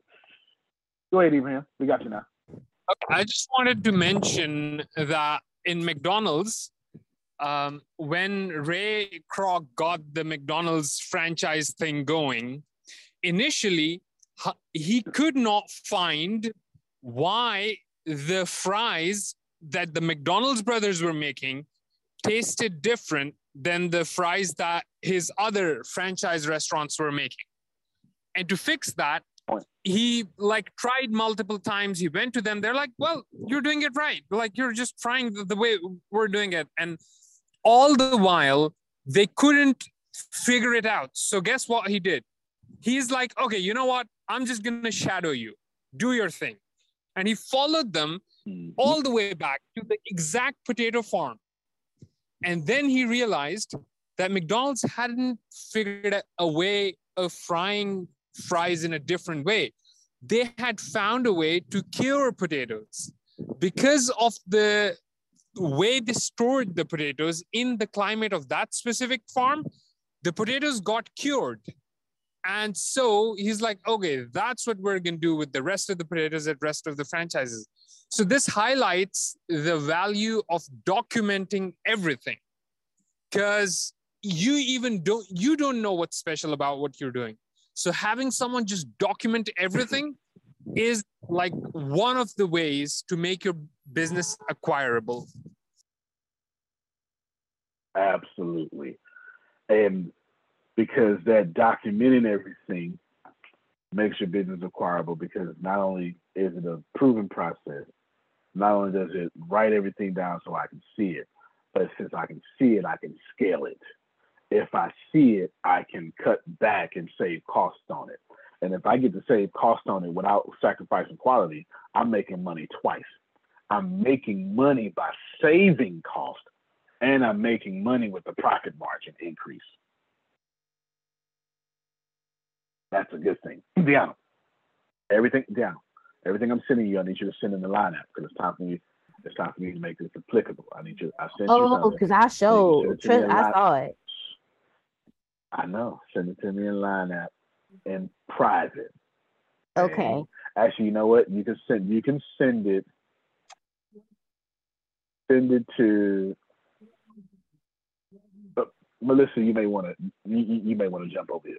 Go ahead, Ibrahim. We got you now. I just wanted to mention that in McDonald's, um, when Ray Kroc got the McDonald's franchise thing going, initially he could not find why the fries that the McDonald's brothers were making tasted different than the fries that his other franchise restaurants were making. And to fix that, he like tried multiple times. He went to them. They're like, well, you're doing it right. Like you're just frying the, the way we're doing it. And all the while, they couldn't figure it out. So guess what he did? He's like, okay, you know what? I'm just gonna shadow you. Do your thing. And he followed them hmm. all the way back to the exact potato farm. And then he realized that McDonald's hadn't figured out a way of frying fries in a different way. They had found a way to cure potatoes because of the way they stored the potatoes in the climate of that specific farm. The potatoes got cured. And so he's like, okay, that's what we're going to do with the rest of the potatoes at rest of the franchises. So this highlights the value of documenting everything because you even don't you don't know what's special about what you're doing. So having someone just document everything is like one of the ways to make your business acquirable. Absolutely. And because that documenting everything makes your business acquirable because not only is it a proven process, not only does it write everything down so I can see it, but since I can see it, I can scale it. If I see it, I can cut back and save costs on it. And if I get to save cost on it without sacrificing quality, I'm making money twice. I'm making money by saving cost, and I'm making money with the profit margin increase. That's a good thing. Deanna, everything, Deanna, everything I'm sending you, I need you to send in the line app because it's time for me. It's time for me to make this applicable. I need you. I sent you Oh, because I showed. send it to me Tris- in I saw it. I know. Send it to me in line app in private. Okay. And actually, you know what? You can send. You can send it. Send it to. But Melissa, you may want to. You, you you may want to jump over here.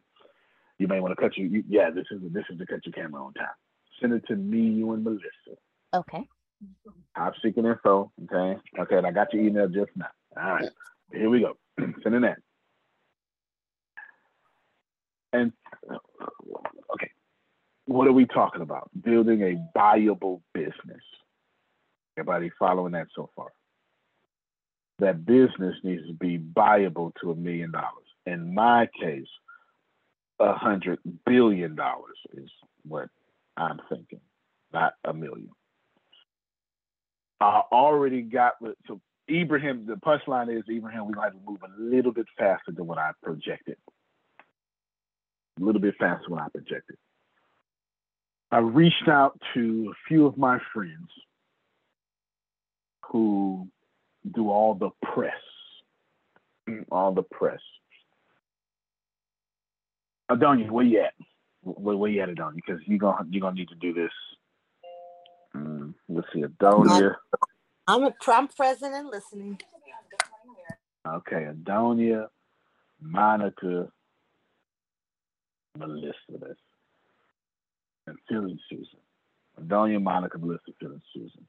You may want to cut you. you yeah, this is this is to cut your camera on time. Send it to me, you and Melissa. Okay. Top secret info. Okay. Okay. And I got your email just now. All right. Here we go. Sending that. And okay, what are we talking about? Building a viable business. Everybody following that so far? That business needs to be viable to a million dollars. In my case, a hundred billion dollars is what I'm thinking, not a million. I already got so Ibrahim. The punchline is Ibrahim. We're going to move a little bit faster than what I projected. A little bit faster than I projected. I reached out to a few of my friends who do all the press, all the press. Adonia, where you at? Where, where you at, Adonia? Because you're gonna you're gonna need to do this. Mm, let's see, Adonia. I'm a I'm present and listening. Okay, Adonia, Monica, Melissa, that's and Phil and Susan. Adonia, Monica, Melissa, Phil, and Susan.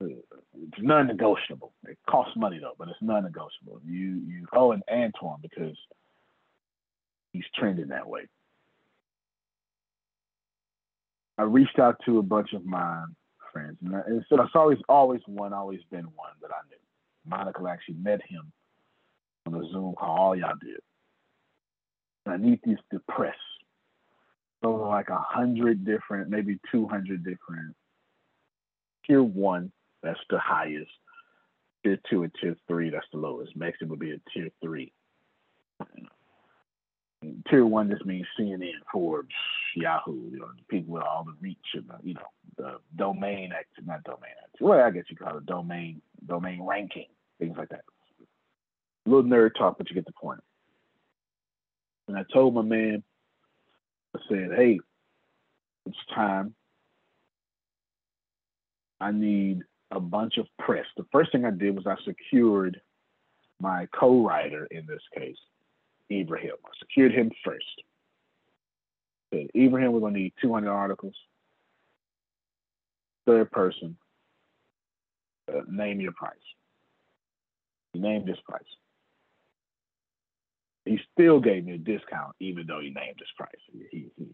It's non-negotiable. It costs money though, but it's non-negotiable. You you oh and Antoine because he's trending that way. I reached out to a bunch of my friends, and, I, and so it's always always one, always been one that I knew. Monica actually met him on a Zoom call. All y'all did. And I need these to press. So like a hundred different, maybe two hundred different. Tier one, that's the highest. Tier two and tier three, that's the lowest. Maximum would be a tier three. Tier one just means CNN, Forbes, Yahoo, you know, people with all the reach and the, you know, the domain act, not domain act. Well, I guess you call it domain, domain ranking, things like that. A little nerd talk, but you get the point. And I told my man, I said, hey, it's time. I need a bunch of press. The first thing I did was I secured my co-writer in this case, Ibrahim. I secured him first. Said, Ibrahim, we're gonna need 200 articles. Third person, uh, name your price. He named his price. He still gave me a discount, even though he named his price. He, he,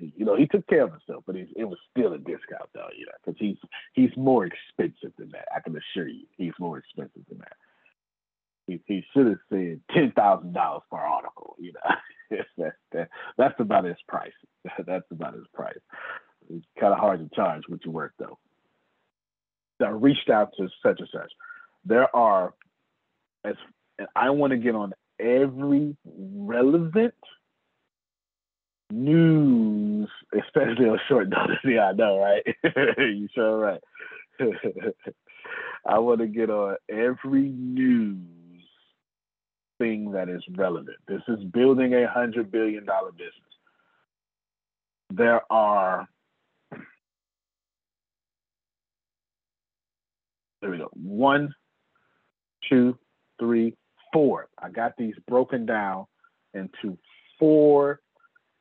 you, know, he, took care of himself, but it was still a discount, though, you know, because he's he's more expensive than that. I can assure you, he's more expensive than that. He, he should have said ten thousand dollars per article. You know, that, that, that's about his price. That's about his price. It's kind of hard to charge what you work, though. So I reached out to such and such. There are, as I want to get on every relevant news, especially on short notice. Yeah, I know, right? you sure right. I want to get on every news thing that is relevant. This is building a hundred billion dollar business. There are there we go. One, two, three, four. I got these broken down into four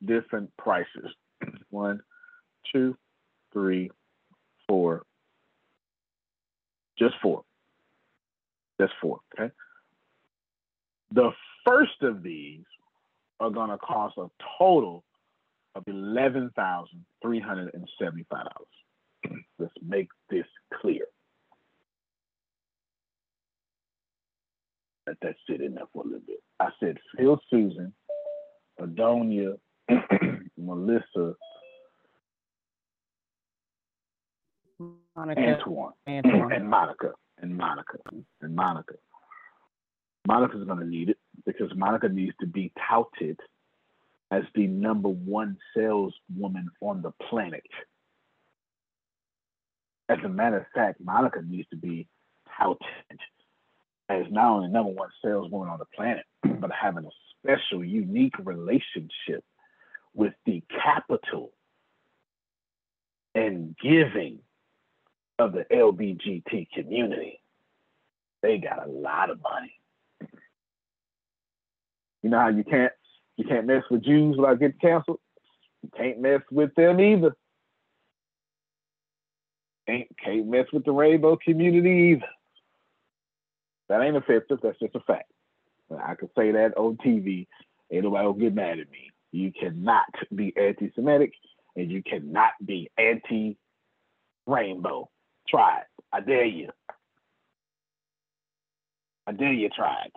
different prices. One, two, three, four. Just four. Just four. Okay. The first of these are going to cost a total of eleven thousand three hundred and seventy-five dollars. Let's make this clear. Let that sit in there for a little bit. I said Phil Susan, Adonia, Melissa, Monica. Antoine, Antoine. and Monica, and Monica, and Monica. Monica's going to need it because Monica needs to be touted as the number one saleswoman on the planet. As a matter of fact, Monica needs to be touted as not only number one saleswoman on the planet, but having a special, unique relationship with the capital and giving of the LBGT community. They got a lot of money. You know how you can't you can't mess with Jews without getting canceled? You can't mess with them either. Ain't can't mess with the rainbow community either. That ain't offensive, that's just a fact. I can say that on TV, ain't nobody will get mad at me. You cannot be anti-Semitic and you cannot be anti-rainbow. Try it. I dare you. I dare you try it.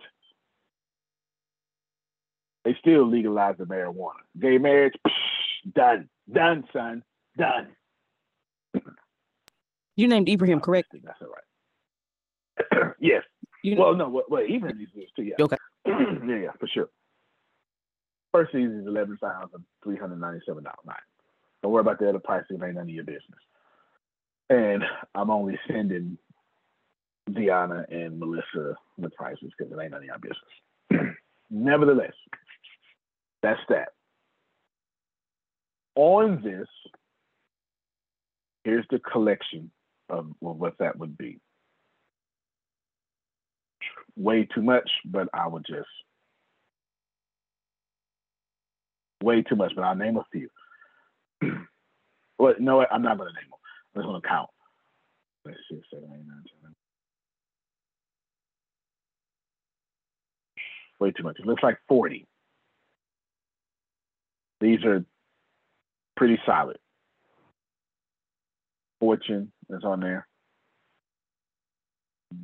They still legalize the marijuana. Gay marriage, psh, done. Done, son. Done. You named Ibrahim, correct? That's all right. yes. You well, no, well, well Ibrahim needs this too, yeah. Okay. yeah, yeah, for sure. First season is eleven thousand three hundred ninety-seven dollars. Nine. Don't worry about the other prices; it ain't none of your business. And I'm only sending Deanna and Melissa the prices because it ain't none of your business. Nevertheless, that's that. On this, here's the collection of what that would be. Way too much, but I would just way too much, but I'll name a few. well, no, I'm not going to name them. I'm just going to count. Let's see, seven, eight, nine, ten. Way too much. It looks like 40. These are pretty solid. Fortune is on there.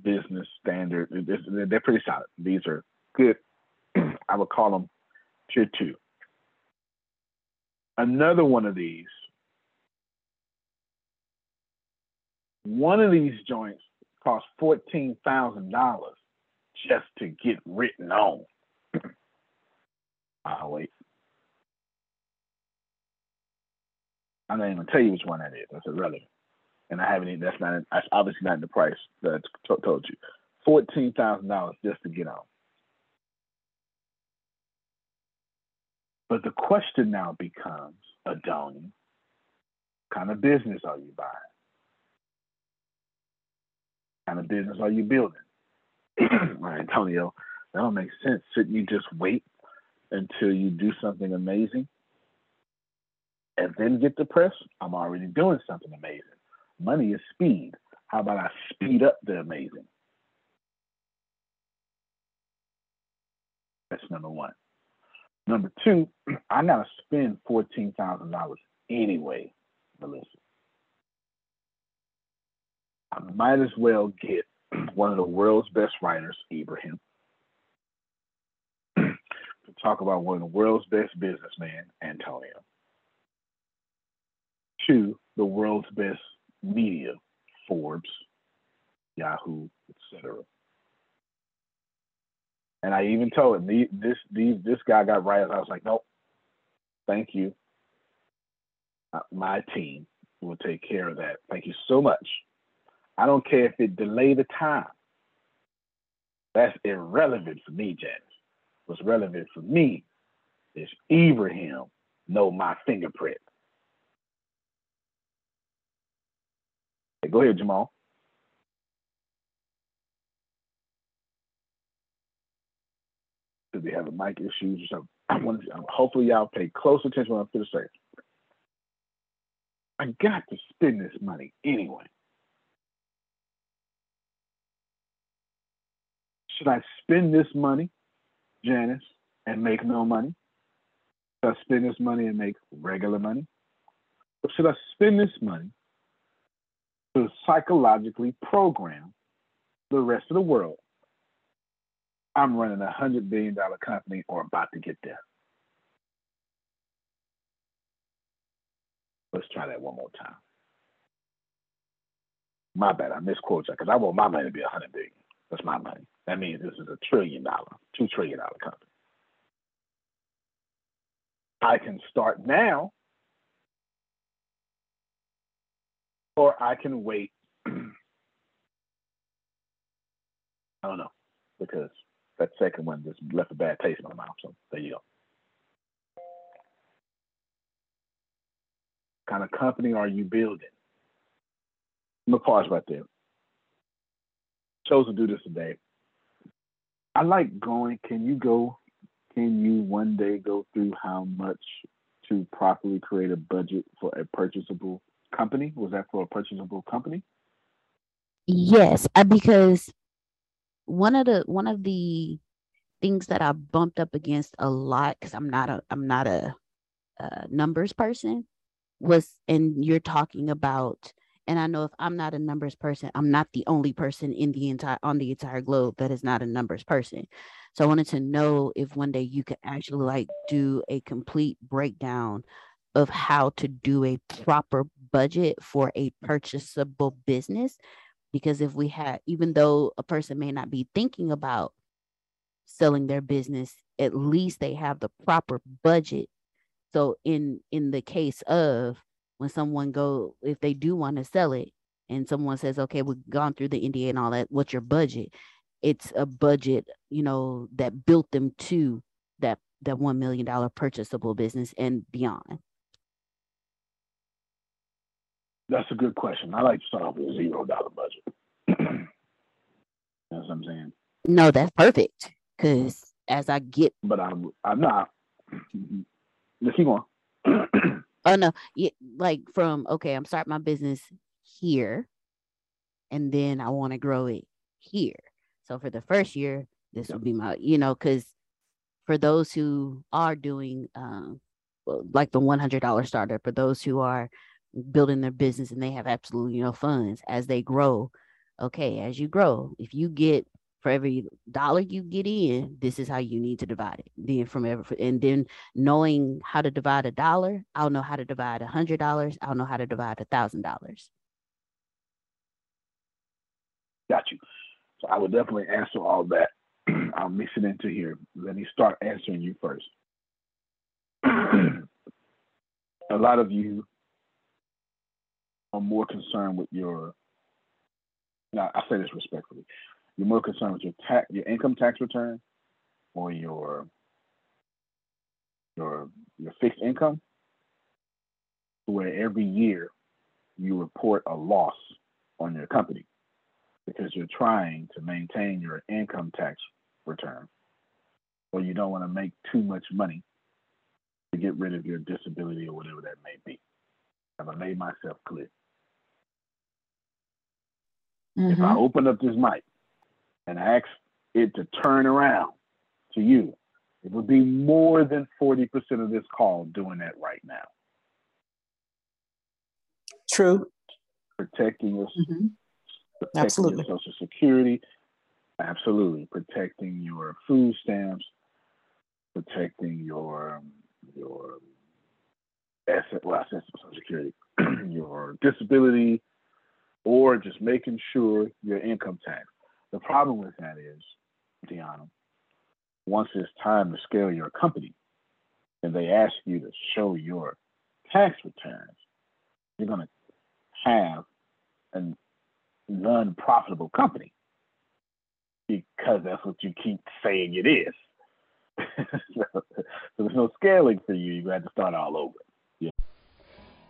Business standard. They're pretty solid. These are good. I would call them tier two. Another one of these. One of these joints cost fourteen thousand dollars just to get written on. I'll wait. I'm not even tell you which one that is. That's irrelevant. And I haven't even. That's not. That's obviously not in the price that I told you. Fourteen thousand dollars just to get on. But the question now becomes, Adoni, what kind of business are you buying? Kind of business are you building? Right, Antonio, that don't make sense. Shouldn't you just wait until you do something amazing and then get the press? I'm already doing something amazing. Money is speed. How about I speed up the amazing? That's number one. Number two, I gotta spend fourteen thousand dollars anyway, Melissa. I might as well get one of the world's best writers, Ibrahim, to talk about one of the world's best businessmen, Antonio. Two, the world's best media, Forbes, Yahoo, etc. And I even told him this this guy got right. I was like, nope, thank you. Uh, my team will take care of that. Thank you so much. I don't care if it delay the time. That's irrelevant for me, Janice. What's relevant for me is Ibrahim know my fingerprint. Hey, go ahead, Jamal. Because they have a mic issues or something. I want to, um, hopefully y'all pay close attention when I'm going to say. I got to spend this money anyway. Should I spend this money, Janice, and make no money? Should I spend this money and make regular money? Or should I spend this money to psychologically program the rest of the world? I'm running a hundred billion dollar company or about to get there. Let's try that one more time. My bad, I misquoted you because I want my money to be a hundred billion. That's my money. That means this is a trillion dollar, two trillion dollar company. I can start now, or I can wait. I don't know, because that second one just left a bad taste in my mouth. So there you go. Kind of company are you building? I'm gonna pause right there. Chose to do this today I like going. Can you go? Can you one day go through how much to properly create a budget for a purchasable company? Was that for a purchasable company? Yes, uh, because one of the one of the things that I bumped up against a lot because I'm not a I'm not a, a numbers person was and you're talking about and I know if I'm not a numbers person, I'm not the only person in the entire on the entire globe that is not a numbers person. So I wanted to know if one day you could actually like do a complete breakdown of how to do a proper budget for a purchasable business. Because if we had, even though a person may not be thinking about selling their business, at least they have the proper budget. So in in the case of when someone go if they do want to sell it and someone says okay we've gone through the nda and all that what's your budget it's a budget you know that built them to that that one million dollar purchasable business and beyond that's a good question. I like to start off with a zero dollar budget. That's what i'm saying? No that's perfect because as i get but i'm i'm not. Let's keep on Oh no, yeah, like from okay, I'm starting my business here, and then I want to grow it here. So for the first year, this will be my, you know, because for those who are doing, um, like the $100 starter, for those who are building their business and they have absolutely no funds as they grow. Okay, as you grow, if you get for every dollar you get in, this is how you need to divide it. Then from every and then knowing how to divide a dollar, I'll know how to divide a hundred dollars. I'll know how to divide a thousand dollars. Got you. So I would definitely answer all that. I'll mix it into here. Let me start answering you first. a lot of you are more concerned with your now I say this respectfully. You're more concerned with your tax, your income tax return, or your your your fixed income, where every year you report a loss on your company because you're trying to maintain your income tax return, or you don't want to make too much money to get rid of your disability or whatever that may be. Have I made myself clear? Mm-hmm. If I mm-hmm. open up this mic and ask it to turn around to you, it would be more than 40% of this call doing that right now. True. Protecting your, mm-hmm. protecting Absolutely. your Social Security. Absolutely. Protecting your food stamps. Protecting your your asset, well, asset Social Security, your disability, or just making sure your income tax. The problem with that is, Deanna, once it's time to scale your company and they ask you to show your tax returns, you're going to have a non-profitable company because that's what you keep saying it is. so, so, there's no scaling for you. You have to start all over. Yeah.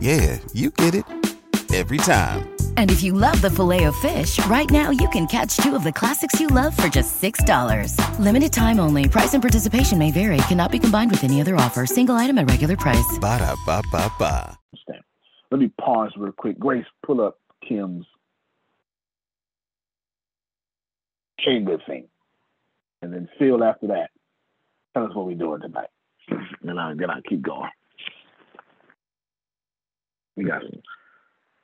Yeah, you get it every time. And if you love the filet of fish, right now you can catch two of the classics you love for just $6. Limited time only. Price and participation may vary. Cannot be combined with any other offer. Single item at regular price. Ba da ba ba ba. Let me pause real quick. Grace, pull up Kim's chamber thing. And then Phil after that. Tell us what we're doing tonight. And I, then I'll keep going. We got it.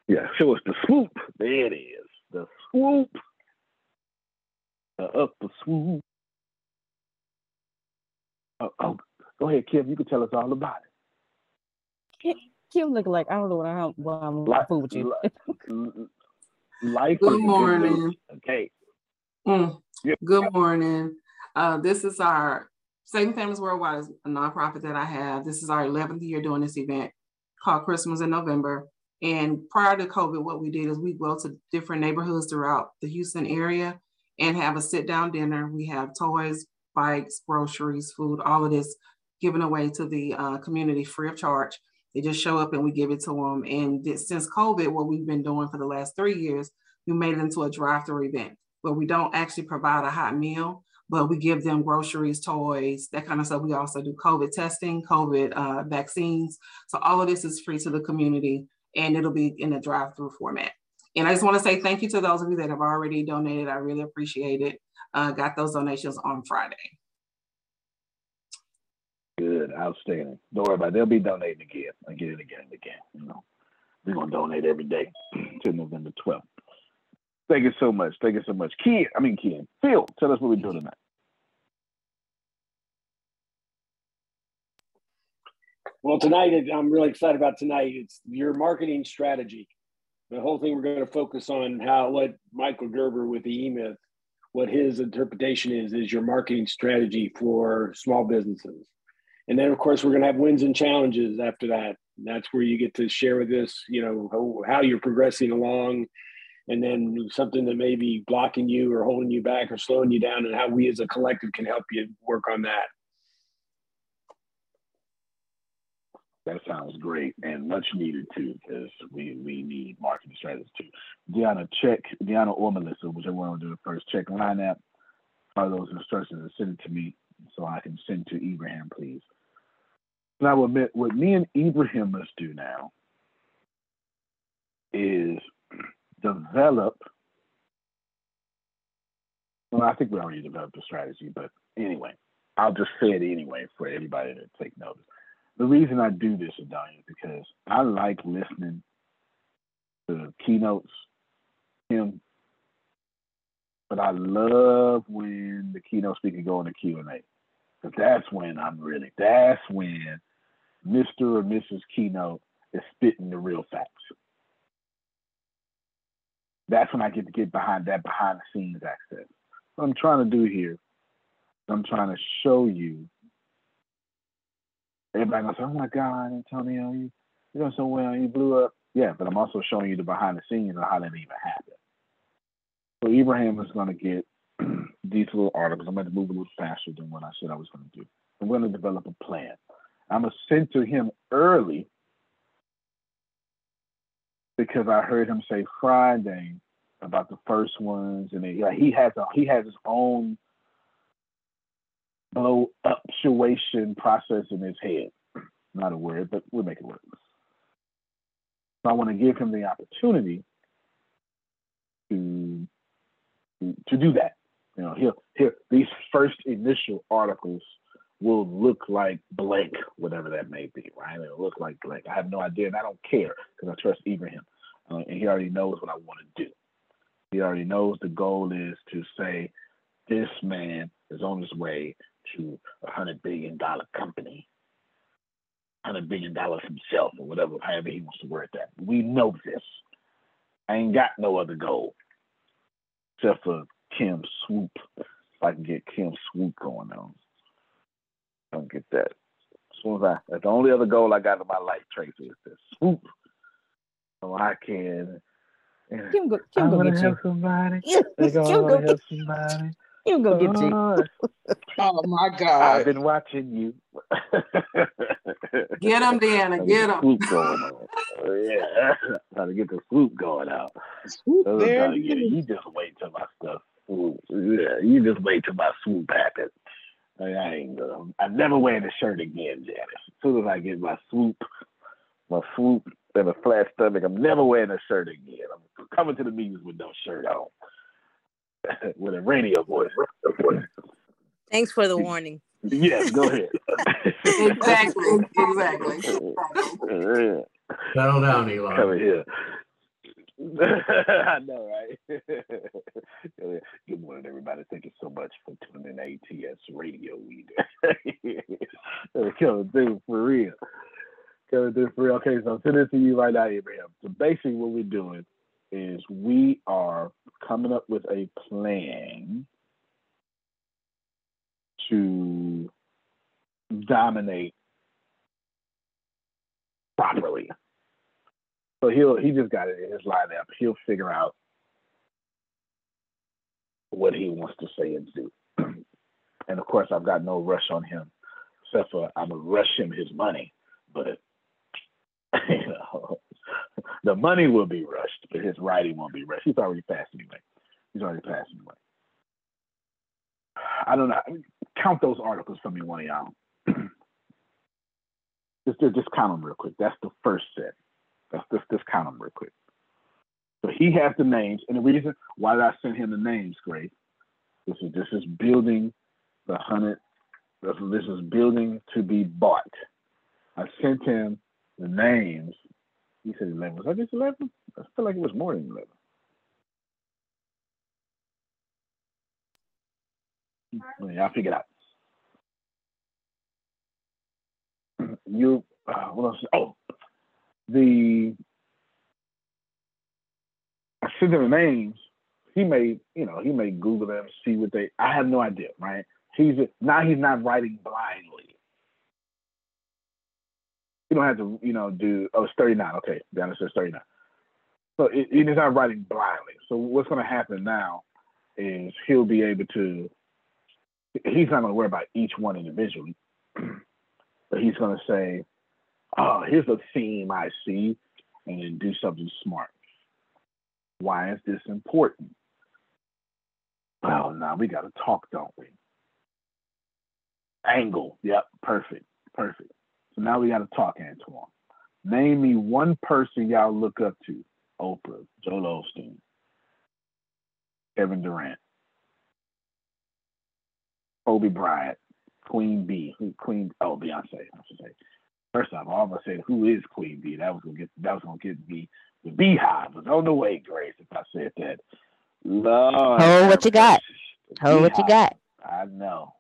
yeah, show us the swoop. There it is. The swoop. The up the swoop. Oh, oh, go ahead, Kim. You can tell us all about it. Kim look like I don't know what, I, what I'm life, with you. life. Good morning. Okay. Mm. Yeah. Good morning. Uh, this is our Saving Families Worldwide is a nonprofit that I have. This is our 11th year doing this event called Christmas in November. And prior to COVID, what we did is we go to different neighborhoods throughout the Houston area and have a sit down dinner. We have toys, bikes, groceries, food, all of this given away to the uh, community free of charge. They just show up and we give it to them. And since COVID, what we've been doing for the last three years, we made it into a drive through event where we don't actually provide a hot meal, but we give them groceries, toys, that kind of stuff. We also do COVID testing, COVID uh, vaccines. So all of this is free to the community and it'll be in a drive-through format. And I just want to say thank you to those of you that have already donated. I really appreciate it. Uh, got those donations on Friday. Good, outstanding. Don't worry about it. They'll be donating again, again and again and again. You know, we're gonna donate every day to November 12th. Thank you so much. Thank you so much. Ken, I mean Ken, Phil, tell us what we're doing tonight. Well, tonight I'm really excited about tonight. It's your marketing strategy. The whole thing we're going to focus on how what Michael Gerber with the E-Myth, what his interpretation is, is your marketing strategy for small businesses. And then, of course, we're going to have wins and challenges after that. that's where you get to share with us, you know, how, how you're progressing along, and then something that may be blocking you or holding you back or slowing you down, and how we as a collective can help you work on that. That sounds great and much needed too, because we we need marketing strategies too. Deanna, check Deanna or Melissa, whichever one will do it first. Check line app, follow those instructions and send it to me so I can send to Ibrahim, please. Now, what me, what me and Ibrahim must do now is develop. Well, I think we already developed a strategy, but anyway, I'll just say it anyway for everybody to take notice. The reason I do this, Adonia, is because I like listening to keynotes, him, but I love when the keynote speaker go in the Q and A, because that's when I'm really. That's when Mr. or Mrs. Keynote is spitting the real facts. That's when I get to get behind that behind the scenes access. What I'm trying to do here, I'm trying to show you. Everybody say, "Oh my God, Antonio, you you're doing so well. You blew up." Yeah, but I'm also showing you the behind the scenes of how that even happened. So Ibrahim is going to get these little articles. I'm going to move a little faster than what I said I was going to do. I'm going to develop a plan. I'm going to send to him early because I heard him say Friday about the first ones, and he, he has a, he has his own blow up situation process in his head. Not a word, but we'll make it work. So I want to give him the opportunity to to, to do that. You know, he'll, he'll these first initial articles will look like blank, whatever that may be, right? It'll look like blank. I have no idea, and I don't care because I trust Ibrahim, uh, and he already knows what I want to do. He already knows the goal is to say this man is on his way to a hundred billion dollar company, hundred billion dollars himself, or whatever, however he wants to word that. We know this. I ain't got no other goal except for Kim Swoop. If I can get Kim Swoop going on. I don't get that. As soon as I, that's the only other goal I got in my life, Tracy, is to swoop so I can. Kim go, Kim I'm go gonna get help you. somebody. Kim They go gonna get help you. somebody. Kim go get you. Oh, my God! I've been watching you. Get 'em, Deanna, Trying get the 'em. Swoop going on. Oh, yeah, trying to get the swoop going out. Swoop, oh, there than, it yeah, is. you just wait till my stuff. swoop. Yeah, you just wait till my swoop happens. I, mean, I ain't gonna. I'm never wearing a shirt again, Janice. As soon as I get my swoop, my swoop and a flat stomach, I'm never wearing a shirt again. I'm coming to the meetings with no shirt on, with a radio voice. Thanks for the warning. Yes, go ahead. Exactly, exactly. Settle down, Eli. Come here. I know, right? Good morning, everybody. Thank you so much for tuning in ATS Radio. We coming through for real. Coming through for real. Okay, so I'm sending it to you right now, Abraham. So basically, what we're doing is we are coming up with a plan to dominate properly. So he'll he just got it in his lineup. He'll figure out what he wants to say and do. and of course, I've got no rush on him, except for I'm gonna rush him his money. But you know, the money will be rushed, but his writing won't be rushed. He's already passed anyway. He's already passed anyway. I don't know. Count those articles for me, one of y'all. just, just count them real quick. That's the first set. Let's just, just count them real quick. So he has the names, and the reason why did I send him the names, Grace? This is this is building the hundred. This is building to be bought. I sent him the names. He said eleven. Was I just eleven? I feel like it was more than eleven. Well, Y'all figure it out. You, uh, what else? Oh, the I him the names. He may, you know, he may Google them, see what they. I have no idea, right? He's now he's not writing blindly. You don't have to, you know, do. Oh, it's 39. Okay, Deanna says 39. So it, it is not writing blindly. So what's going to happen now is he'll be able to. He's not going to worry about each one individually, but he's going to say, "Oh, here's a theme I see," and do something smart. Why is this important? Well, now we got to talk, don't we? Angle. Yep, perfect, perfect. So now we got to talk, Antoine. Name me one person y'all look up to. Oprah, Joel Osteen, Kevin Durant, Kobe Bryant, Queen B, Queen oh Beyonce, I should say. First off, all of us said who is Queen B. That was gonna get that was gonna get me the beehive was on the way, Grace, if I said that. Lord. Oh, what you got? Oh, what you got? I know.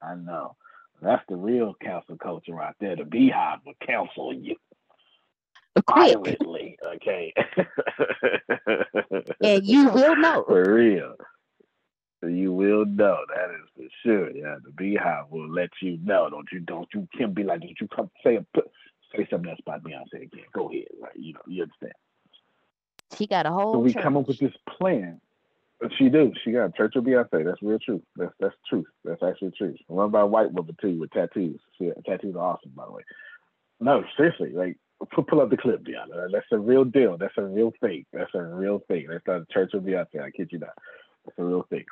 I know. That's the real council culture right there. The beehive will counsel you. Violently, okay. and you will know. For real. You will know. That is for sure. Yeah, the beehive will let you know. Don't you don't you can be like, don't you come say say something else about Beyonce again. Go ahead. Right. You know, you understand. She got a whole So we church. come up with this plan. She do. She got Church of Beyonce. That's real truth. That's that's truth. That's actually truth. Run by a white woman too with tattoos. She, tattoos are awesome, by the way. No, seriously, like pull, pull up the clip, Deanna. That's a real deal. That's a real thing. That's a real thing. That's not a Church of Beyonce. I kid you not. That's a real thing.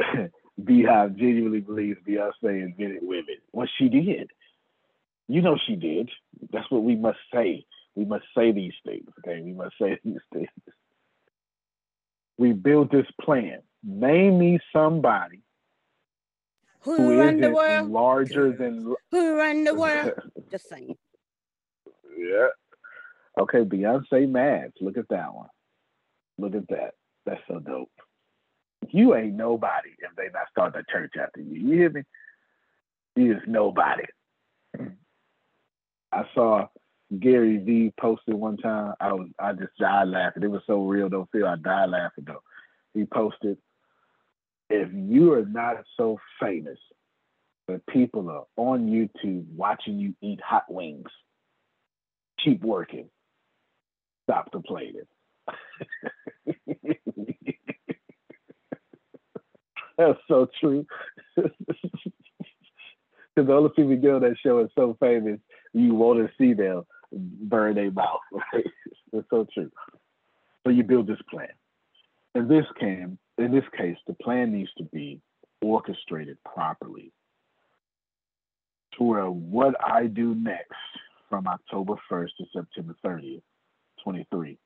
Beehive genuinely believes Beyonce invented women. Well, she did. You know she did. That's what we must say. We must say these things. Okay, we must say these things. We built this plan. Name me somebody Who, who run the world? larger than Who run the world? Just saying. yeah. Okay, Beyonce Mads. Look at that one. Look at that. That's so dope. You ain't nobody if they not start the church after you. You hear me? You is nobody. I saw Gary V posted one time. I was I just died laughing. It was so real though. Feel I died laughing though. He posted, if you are not so famous that people are on YouTube watching you eat hot wings, keep working. Stop complaining. That's so true. Because the only people on that show is so famous, you want to see them burn their mouth. It's so true. So you build this plan. In this came, in this case, the plan needs to be orchestrated properly. To where what I do next from October 1st to September 30th, 23,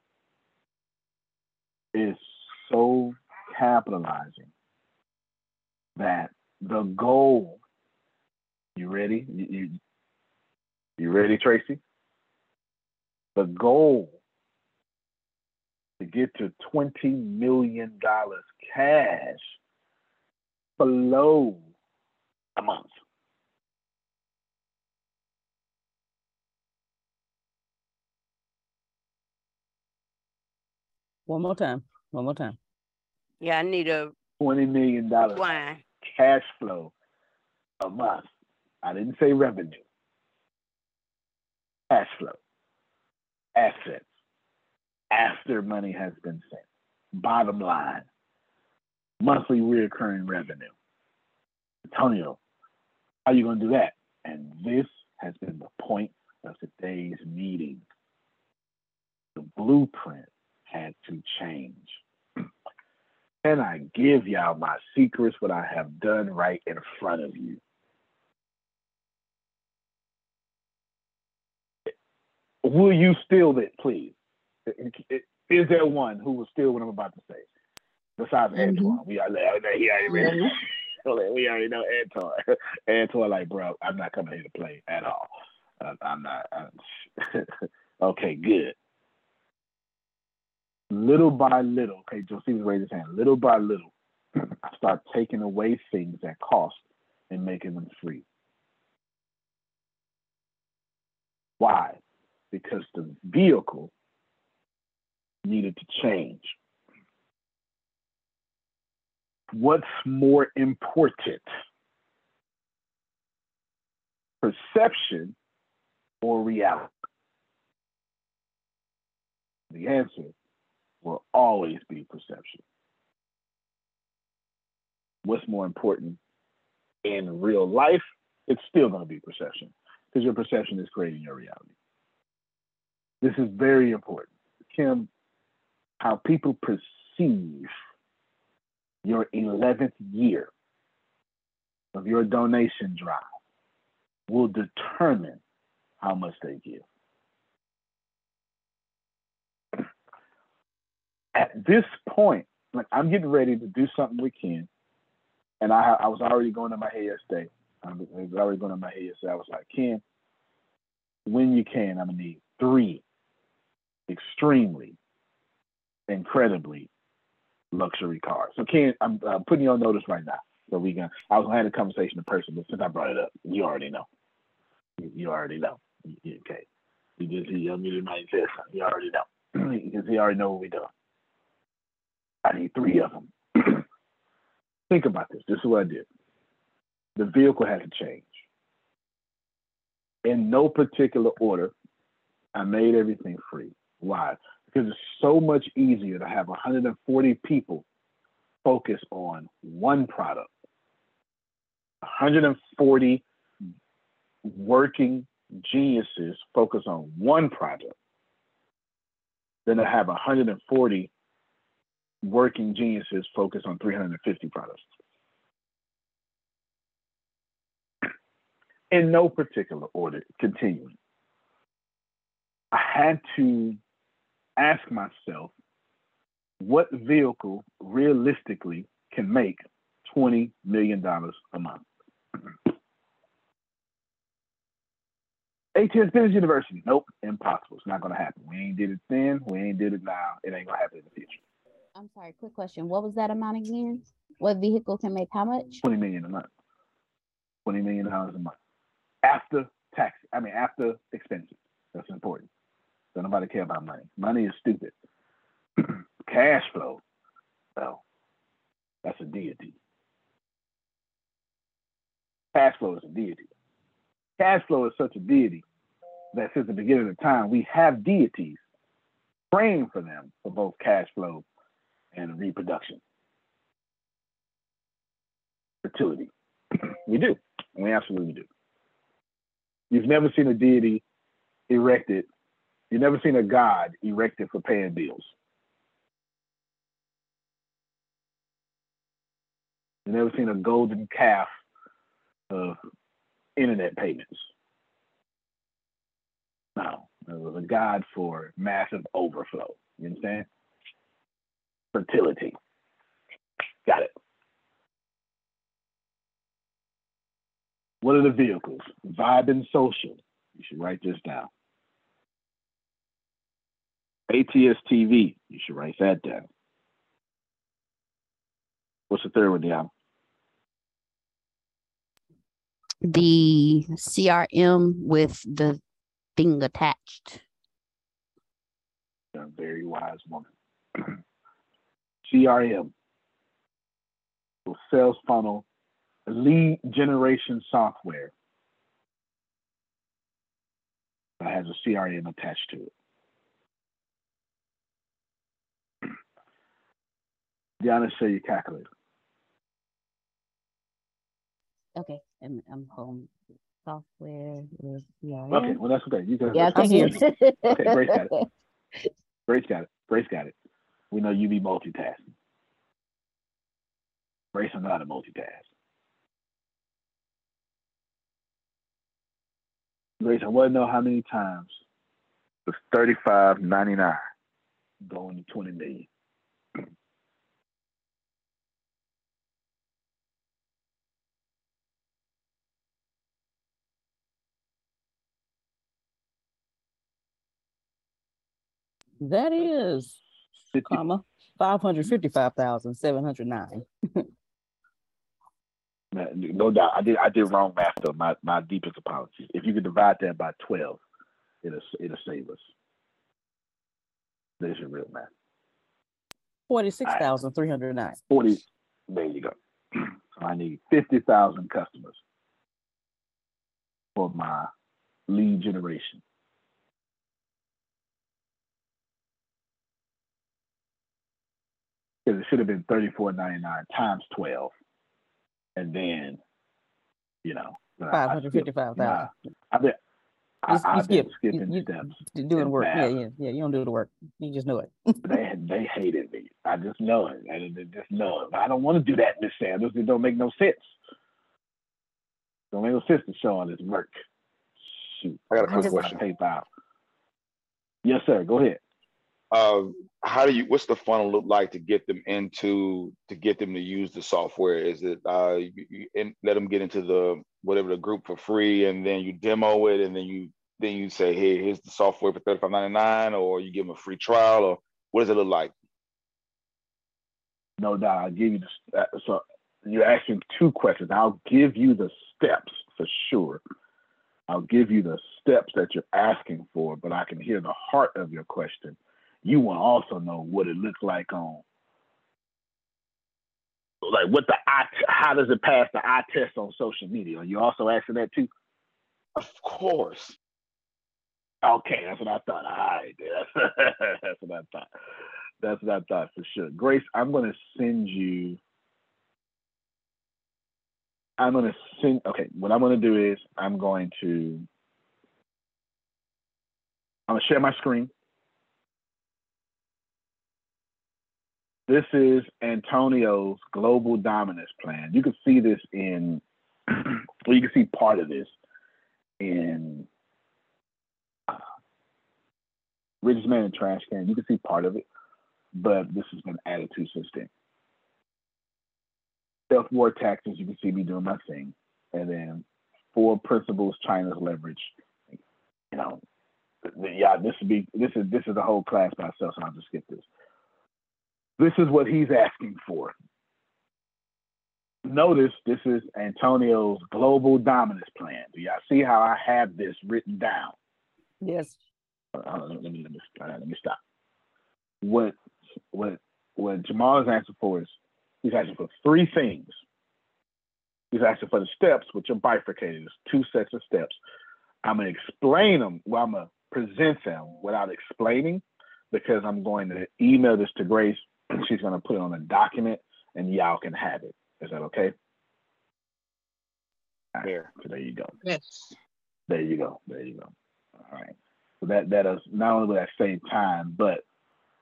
is so capitalizing that the goal you ready? You, you, you ready, Tracy? The goal to get to twenty million dollars cash below a month. One more time. One more time. Yeah, I need a Twenty million dollars wine. cash flow a month. I didn't say revenue. Cash flow. Assets. After money has been sent. Bottom line. Monthly reoccurring revenue. Antonio, how are you going to do that? And this has been the point of today's meeting. The blueprint had to change. Can I give y'all my secrets, what I have done right in front of you? Will you steal it, please? Is there one who will steal what I'm about to say? Besides Antoine, we are he already, we already know Antoine. Antoine, like, bro, I'm not coming here to play at all. Uh, I'm not. I'm, okay, good. Little by little, okay, Josephus raised his hand. Little by little, I start taking away things that cost and making them free. Why? Because the vehicle needed to change. What's more important? Perception or reality? The answer will always be perception. What's more important in real life? It's still going to be perception because your perception is creating your reality. This is very important. Kim, how people perceive your 11th year of your donation drive will determine how much they give. At this point, like I'm getting ready to do something we can, and I I was already going in my head yesterday. I was already going in my head yesterday. I was like, Ken, when you can, I'm gonna need three extremely, incredibly luxury cars. So Ken, I'm putting you on notice right now. So we can. I was gonna have a conversation in person, but since I brought it up, you already know. You, already know. Okay. You just he unmuted my something. You already know because he already know what we doing. I need three of them. Think about this. This is what I did. The vehicle had to change. In no particular order, I made everything free. Why? Because it's so much easier to have 140 people focus on one product. 140 working geniuses focus on one project than to have 140 working geniuses focus on 350 products. In no particular order, continuing. I had to ask myself what vehicle realistically can make $20 million a month. ATS Business University. Nope, impossible. It's not going to happen. We ain't did it then. We ain't did it now. It ain't going to happen in the future. I'm sorry, quick question. What was that amount again? What vehicle can make how much? 20 million a month. 20 million dollars a month. After tax, I mean after expenses. That's important. Nobody care about money. Money is stupid. Cash flow, well, that's a deity. Cash flow is a deity. Cash flow is such a deity that since the beginning of time, we have deities praying for them for both cash flow and reproduction. Fertility. we do. We absolutely do. You've never seen a deity erected, you've never seen a god erected for paying bills. You've never seen a golden calf of internet payments. No, it was a god for massive overflow. You understand? Fertility. Got it. What are the vehicles? Vibe and social. You should write this down. ATS TV. You should write that down. What's the third one, Dion? The CRM with the thing attached. A very wise woman. CRM, sales funnel, lead generation software that has a CRM attached to it. Deanna, show your calculator. Okay, I'm, I'm home. Software with CRM. Okay, well that's okay. You can. Yeah, I can hear. okay, Grace got it. Grace got it. Grace got it. We know you be multitasking. Grace is not a multitask. Grace, I want to know how many times the thirty-five ninety-nine going to twenty million. That is, comma, five hundred fifty-five thousand seven hundred nine. No doubt, I did. I did wrong math though. My my deepest apologies. If you could divide that by twelve, it'll it'll save us. There's your real math. Forty-six thousand three hundred nine. Forty. There you go. So I need fifty thousand customers for my lead generation. Because it should have been thirty-four ninety-nine times twelve, and then, you know, five hundred fifty five thousand. I- I Five hundred skipped- fifty-five nah, thousand. I've been, I, You, you I've been skipping You, steps. you doing in work. Yeah, yeah, yeah. You don't do the work. You just know it. they they hated me. I just know it. I just just know it. I don't want to do that, Miss Sanders. It don't make no sense. Don't make no sense to show all this work. Shoot. I got a I quick just- question. Tape out. Yes, sir. Go ahead. Uh, how do you? What's the funnel look like to get them into to get them to use the software? Is it uh, you, you let them get into the whatever the group for free, and then you demo it, and then you then you say, hey, here's the software for thirty five ninety nine, or you give them a free trial, or what does it look like? No doubt. I'll give you the uh, so you're asking two questions. I'll give you the steps for sure. I'll give you the steps that you're asking for, but I can hear the heart of your question. You want to also know what it looks like on like what the eye how does it pass the eye test on social media? Are you also asking that too? Of course. Okay, that's what I thought. All right, that's what I thought. That's what I thought for sure. Grace, I'm going to send you. I'm going to send. Okay, what I'm going to do is I'm going to. I'm going to share my screen. This is Antonio's global dominance plan. You can see this in, well, you can see part of this in uh, Richest Man and Trash Can. You can see part of it, but this has been added to since then. Self war taxes, you can see me doing my thing. And then four principles China's leverage. You know, yeah, this would be this is this is a whole class by itself, so I'll just skip this. This is what he's asking for. Notice this is Antonio's global dominance plan. Do y'all see how I have this written down? Yes. Uh, let me let me uh, let me stop. What what what Jamal is asking for is he's asking for three things. He's asking for the steps, which are bifurcated. There's two sets of steps. I'm gonna explain them. Well, I'm gonna present them without explaining because I'm going to email this to Grace. She's gonna put it on a document, and y'all can have it. Is that okay? All right, There. So there you go. Yes. There you go. There you go. All right. So that that is not only will that save time, but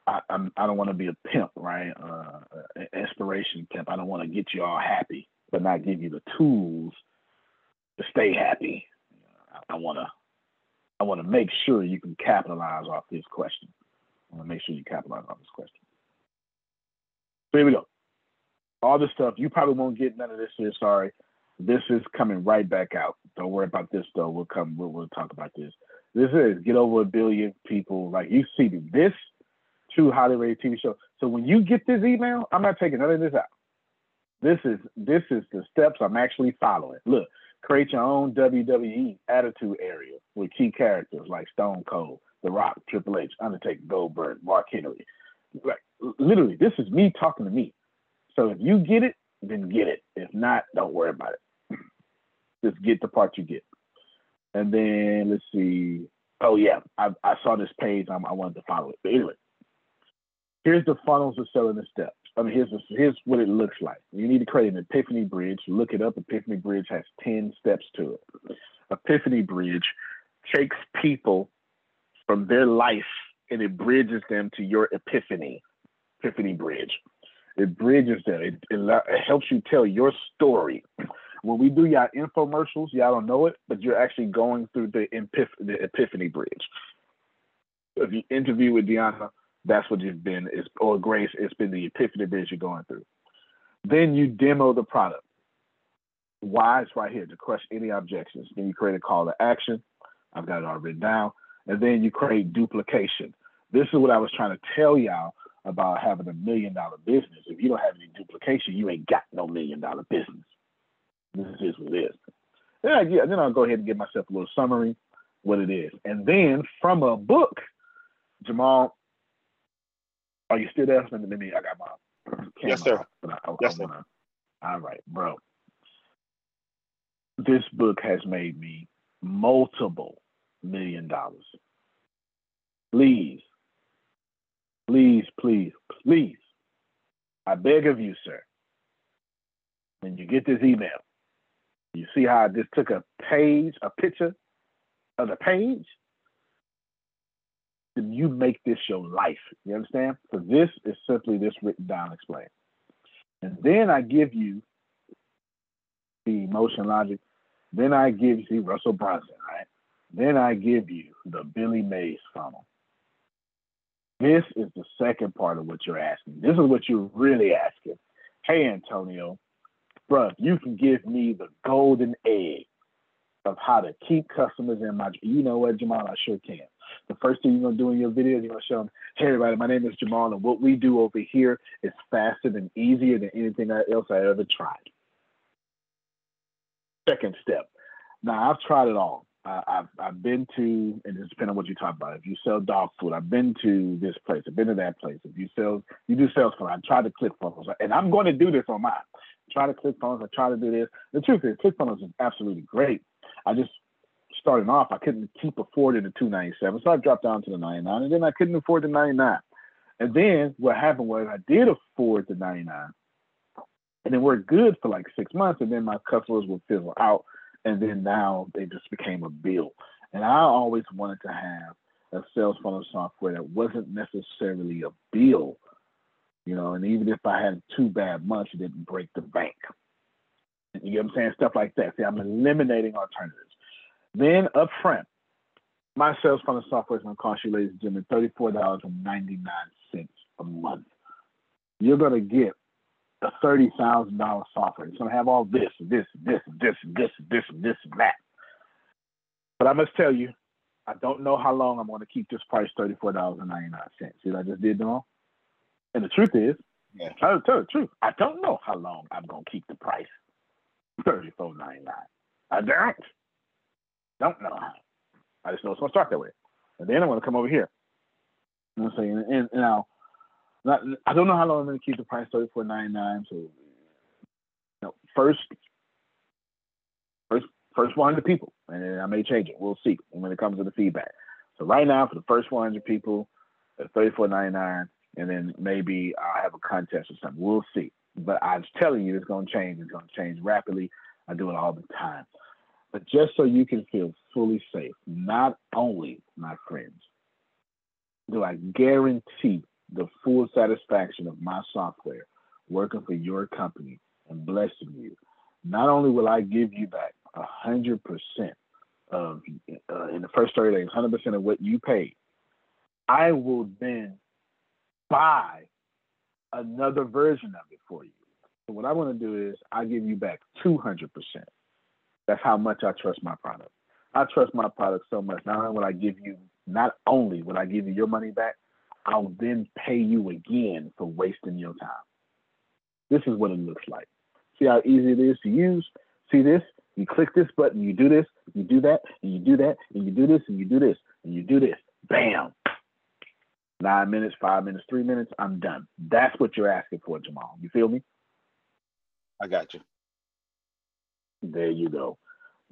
I, I'm I don't want to be a pimp, right? Uh, inspiration pimp. I don't want to get you all happy, but not give you the tools to stay happy. I, I want to I want to make sure you can capitalize off this question. I want to make sure you capitalize off this question. Here we go. All this stuff you probably won't get none of this here. Sorry, this is coming right back out. Don't worry about this though. We'll come. We'll, we'll talk about this. This is get over a billion people. Like you see this true highly rated TV show. So when you get this email, I'm not taking none of this out. This is this is the steps I'm actually following. Look, create your own WWE attitude area with key characters like Stone Cold, The Rock, Triple H, Undertaker, Goldberg, Mark Henry. Like literally, this is me talking to me. So if you get it, then get it. If not, don't worry about it. Just get the part you get. And then let's see. Oh yeah, I, I saw this page. I'm, I wanted to follow it. But anyway, here's the funnels of selling the steps. I mean, here's here's what it looks like. You need to create an Epiphany Bridge. Look it up. Epiphany Bridge has ten steps to it. Epiphany Bridge takes people from their life and it bridges them to your epiphany. Epiphany Bridge. It bridges them. It, it, it helps you tell your story. When we do y'all infomercials, y'all don't know it, but you're actually going through the, the Epiphany Bridge. If you interview with Deanna, that's what you've been, or Grace, it's been the Epiphany Bridge you're going through. Then you demo the product. Why? It's right here to crush any objections. Then you create a call to action. I've got it all written down. And then you create duplication. This is what I was trying to tell y'all about having a million dollar business. If you don't have any duplication, you ain't got no million dollar business. This is what it is. Then, I, yeah, then I'll go ahead and give myself a little summary what it is. And then from a book, Jamal, are you still there? Let me, let me I got my Yes, sir. I, I, Yes, sir. wanna, all right, bro. This book has made me multiple, million dollars. Please, please, please, please, I beg of you, sir, when you get this email, you see how I just took a page, a picture of the page? Then you make this your life. You understand? So this is simply this written down explained. And then I give you the emotion logic. Then I give you Russell Brunson, right? Then I give you the Billy Mays funnel. This is the second part of what you're asking. This is what you're really asking. Hey, Antonio, bruh, you can give me the golden egg of how to keep customers in my. You know what, Jamal? I sure can. The first thing you're gonna do in your video, you're gonna show them, hey everybody, my name is Jamal, and what we do over here is faster and easier than anything else I ever tried. Second step. Now I've tried it all. I've I've been to, and it depends on what you talk about. If you sell dog food, I've been to this place. I've been to that place. If you sell, you do sales funnels. I try to click funnels, and I'm going to do this on. I try to click funnels. I try to do this. The truth is, click funnels is absolutely great. I just starting off, I couldn't keep affording the 297, so I dropped down to the 99, and then I couldn't afford the 99. And then what happened was I did afford the 99, and it worked good for like six months, and then my customers would fizzle out, and then now they just became a bill. And I always wanted to have a sales funnel software that wasn't necessarily a bill, you know, and even if I had two bad months, it didn't break the bank. You get what I'm saying? Stuff like that. See, I'm eliminating alternatives. Then up front, my sales funnel software is going to cost you, ladies and gentlemen, $34.99 a month. You're going to get a $30,000 software. It's going to have all this, this, this, this, this, this, this, and that. But I must tell you, I don't know how long I'm going to keep this price $34.99. See what I just did, Jamal? And the truth is, yeah. I'll tell the truth. I don't know how long I'm going to keep the price $34.99. I don't. Don't know how. I just know it's gonna start that way. And then I'm gonna come over here. You know what I'm saying? And, and now I don't know how long I'm gonna keep the price thirty four ninety nine. So you know, first first first one hundred people. And then I may change it. We'll see when it comes to the feedback. So right now for the first one hundred people, thirty four ninety nine, and then maybe I'll have a contest or something. We'll see. But I'm telling you it's gonna change. It's gonna change rapidly. I do it all the time. But just so you can feel fully safe, not only, my friends, do I guarantee the full satisfaction of my software working for your company and blessing you, not only will I give you back 100% of, uh, in the first 30 days, 100% of what you paid, I will then buy another version of it for you. So what I want to do is I give you back 200%. That's how much I trust my product. I trust my product so much. Not only will I give you, not only will I give you your money back, I'll then pay you again for wasting your time. This is what it looks like. See how easy it is to use? See this? You click this button, you do this, you do that, and you do that, and you do this, and you do this, and you do this. Bam. Nine minutes, five minutes, three minutes, I'm done. That's what you're asking for, Jamal. You feel me? I got you. There you go.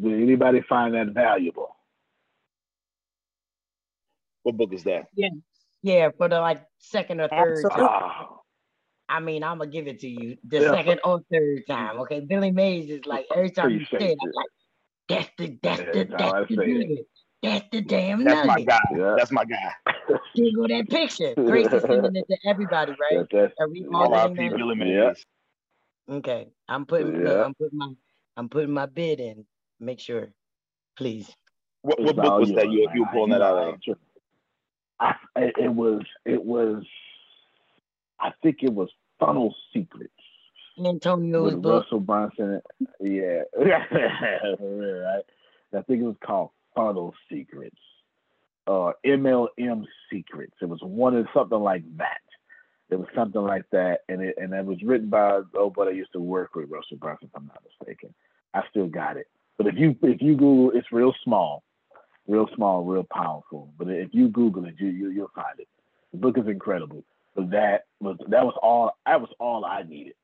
Did anybody find that valuable? What book is that? Yeah, yeah, for the like second or third Absolutely. time. Oh. I mean, I'm gonna give it to you the Yeah. second or third time. Okay, Billy Mays is like every time you say it, I'm like, that's the that's Yeah, the that's how I that's the say nugget. That's the damn That's my guy. Yeah. That's my guy. Here go that picture. Grace is sending it to everybody, right? That- that's- Are we all getting R.I.P. Billy Mays. Yeah. Okay, I'm putting look, Yeah. I'm putting my I'm putting my bid in. Make sure, please. What, what book was that you you were pulling that out I of? I, it was it was I think it was Funnel Secrets Antonio's book. Russell Brunson. Yeah, right? I think it was called Funnel Secrets uh, or MLM Secrets. It was one of something like that. It was something like that, and it and it was written by oh, but I used to work with Russell Brunson, if I'm not mistaken. I still got it, but if you if you Google, it's real small, real small, real powerful. But if you Google it, you, you you'll find it. The book is incredible. But that was that was all that was all I needed.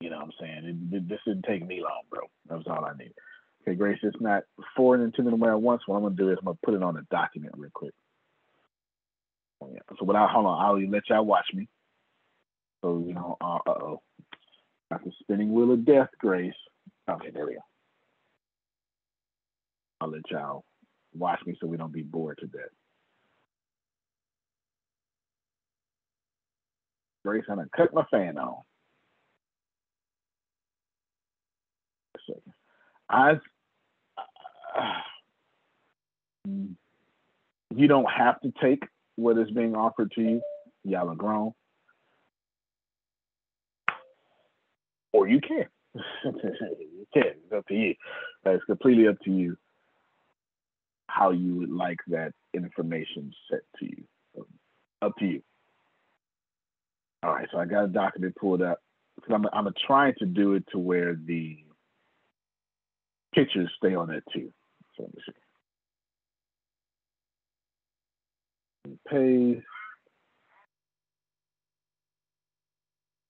You know what I'm saying? It, this didn't take me long, bro. That was all I needed. Okay, Grace, it's not forwarding into them at once. What I'm gonna do is I'm gonna put it on a document real quick. Oh, yeah. So without hold on, I'll let y'all watch me. So you know, uh oh, got the spinning wheel of death, Grace. Okay, there we go. I'll let y'all watch me so we don't be bored to death. Grace, I'm gonna cut my fan on. Second. I've you don't have to take what is being offered to you. Y'all are grown. Or you can. you can. It's up to you. It's completely up to you how you would like that information set to you. So, up to you. All right, so I got a document pulled up because I'm I'm trying to do it to where the pictures stay on it too. So let me see. Pay.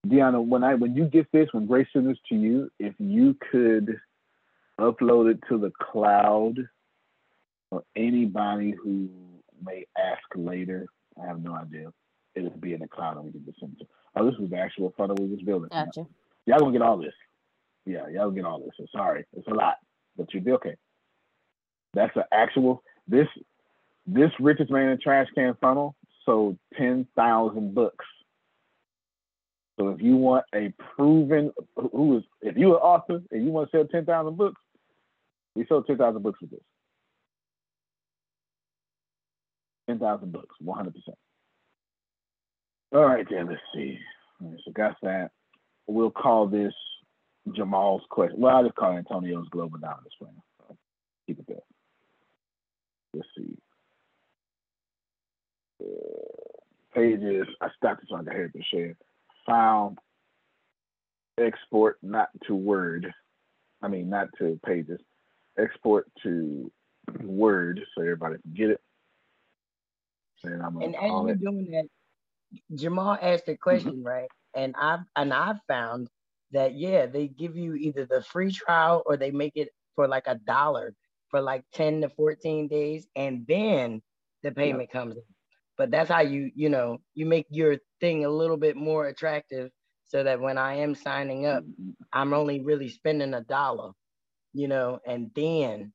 Deanna, when I when you get this, when Grace sends this to you, if you could upload it to the cloud for anybody who may ask later, I have no idea. It'll be in the cloud and we can just send it. Oh, this is the actual funnel we was building. Gotcha. Y'all gonna get all this. Yeah, y'all get all this. So sorry, it's a lot, but you'll be okay. That's an actual this this richest man in trash can funnel sold ten thousand books. So if you want a proven who is if you're an author and you want to sell ten thousand books, we sold ten thousand books with this. Ten thousand books, one hundred percent. All right, then let's see. So got that. We'll call this Jamal's question. Well, I'll just call Antonio's global dominance plan. Keep it there. Let's see. Uh, pages. I stopped so I could hear it share. File. Export not to Word. I mean, not to pages. Export to Word so everybody can get it. And, and as you're doing that, Jamal asked a mm-hmm. question, mm-hmm. right? And I've and I've found that yeah, they give you either the free trial or they make it for like a dollar for like 10 to 14 days, and then the payment yeah. comes in. But that's how you, you know, you make your thing a little bit more attractive so that when I am signing up, mm-hmm. I'm only really spending a dollar, you know, and then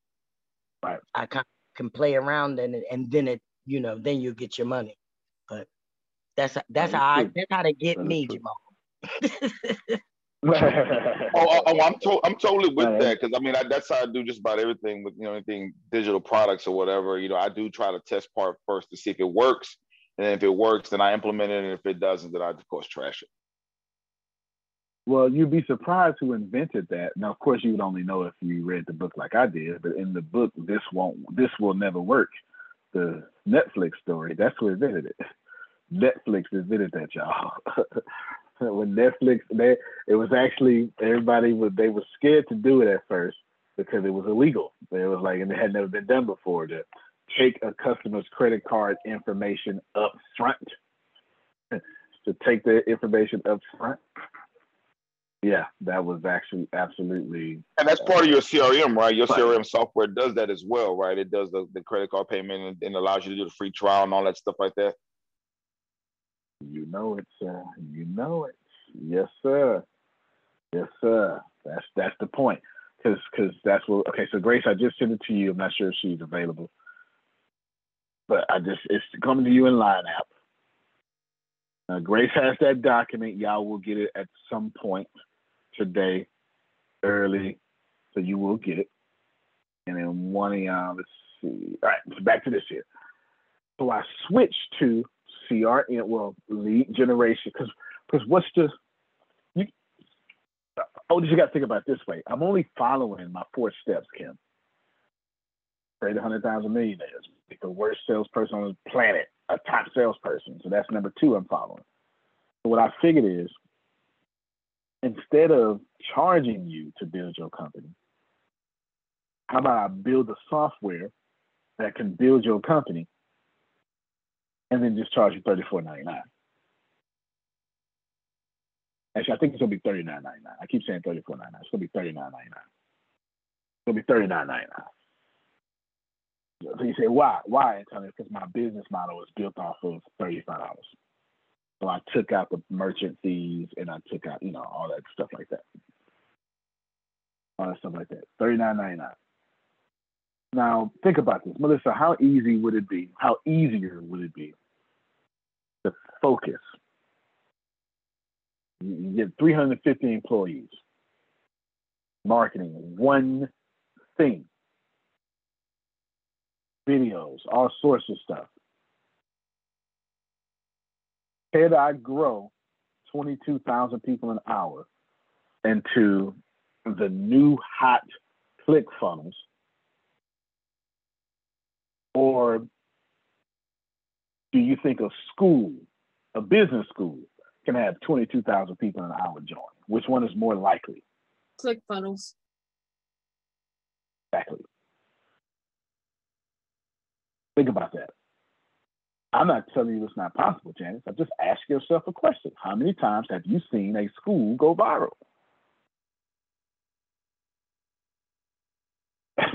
right. I can, can play around in it and then it, you know, then you get your money. But that's that's how I that's how to get me, Jamal. oh, oh, oh, I'm to- I'm totally with that because I mean I, that's how I do just about everything with you know anything digital products or whatever. You know, I do try to test part first to see if it works, and if it works, then I implement it, and if it doesn't, then I of course trash it. Well, you'd be surprised who invented that. Now, of course, you would only know if you read the book like I did. But in the book, this won't, this will never work. The Netflix story, that's who invented it. Netflix invented that, y'all. when Netflix, they it was actually everybody was they were scared to do it at first because it was illegal. It was like and it had never been done before to take a customer's credit card information up front. to take the information up front. Yeah, that was actually absolutely. And that's part of your CRM, right? Your CRM software does that as well, right? It does the, the credit card payment and, and allows you to do the free trial and all that stuff like that. You know it, sir. You know it. Yes, sir. Yes, sir. That's that's the point. Cause cause that's what okay, so Grace, I just sent it to you. I'm not sure if she's available. But I just it's coming to you in line app. Uh, Grace has that document. Y'all will get it at some point today, early. So you will get it. And then one of y'all, let's see. All right, back to this here. So I switched to CRM, well, lead generation, because because what's the you? Oh, you got to think about it this way. I'm only following my four steps, Kim. Create a hundred thousand millionaires, make the worst salesperson on the planet a top salesperson. So that's number two I'm following. So what I figured is instead of charging you to build your company, how about I build a software that can build your company and then just charge you thirty four ninety nine. Actually, I think it's gonna be thirty nine ninety nine. I keep saying thirty four ninety nine. It's gonna be thirty-nine ninety-nine. It's gonna be thirty nine ninety nine. So you say, why? Why, Antonio? Because my business model is built off of $35. So I took out the merchant fees and I took out, you know, all that stuff like that. All that stuff like that. $39.99. Now think about this. Melissa, how easy would it be? How easier would it be to focus? You get 350 employees, marketing, one thing videos, all sorts of stuff. Could I grow 22,000 people an hour into the new hot click funnels? Or do you think a school, a business school, can have 22,000 people an hour join? Which one is more likely? Click funnels. Exactly. Think about that. I'm not telling you it's not possible, Janice. I just ask yourself a question. How many times have you seen a school go viral?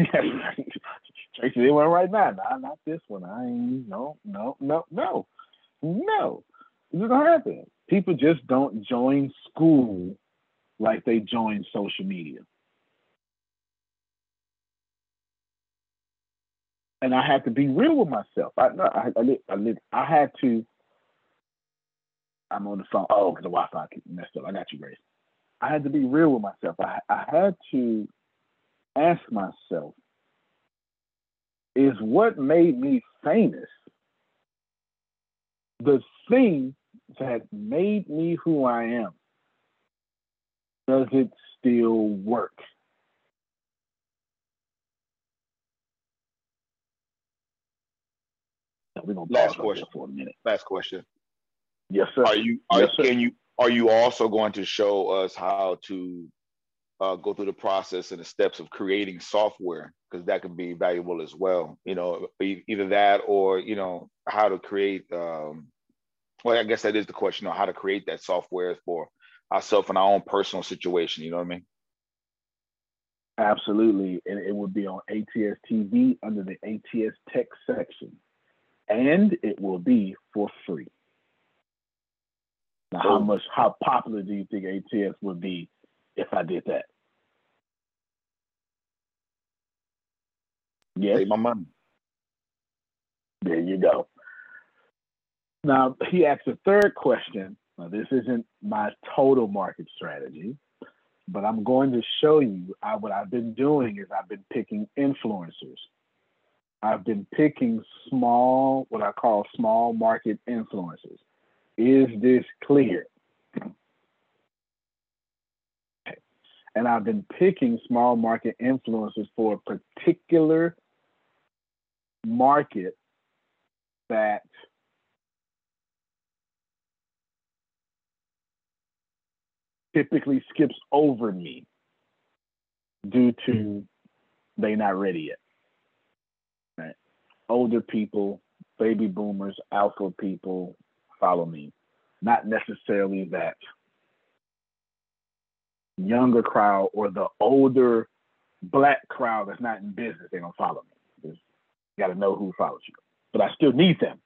Tracy, they went right now. Nah, not this one. I ain't no, no, no, no, no. It's gonna happen. People just don't join school like they join social media. And I had to be real with myself. I I I, I, I had to. I'm on the phone. Oh, because the Wi-Fi messed up. I got you, Grace. I had to be real with myself. I I had to ask myself: Is what made me famous the thing that made me who I am? Does it still work? We're gonna last question for a minute. Last question. Yes, sir. Are you are, yes, sir. can you are you also going to show us how to uh, go through the process and the steps of creating software because that can be valuable as well. You know, either that or you know how to create. Um, well, I guess that is the question. on how to create that software for ourselves and our own personal situation. You know what I mean? Absolutely, and it would be on ATS TV under the ATS Tech section and it will be for free. Now, how oh. much, how popular do you think ATS would be if I did that? Yes. Save my money. There you go. Now, he asked a third question. Now, this isn't my total market strategy, but I'm going to show you I, what I've been doing is I've been picking influencers I've been picking small, what I call small market influences. Is this clear? And I've been picking small market influences for a particular market that typically skips over me due to they not ready yet older people, baby boomers, alpha people follow me. Not necessarily that younger crowd or the older black crowd that's not in business, they're gonna follow me. You gotta know who follows you. But I still need them.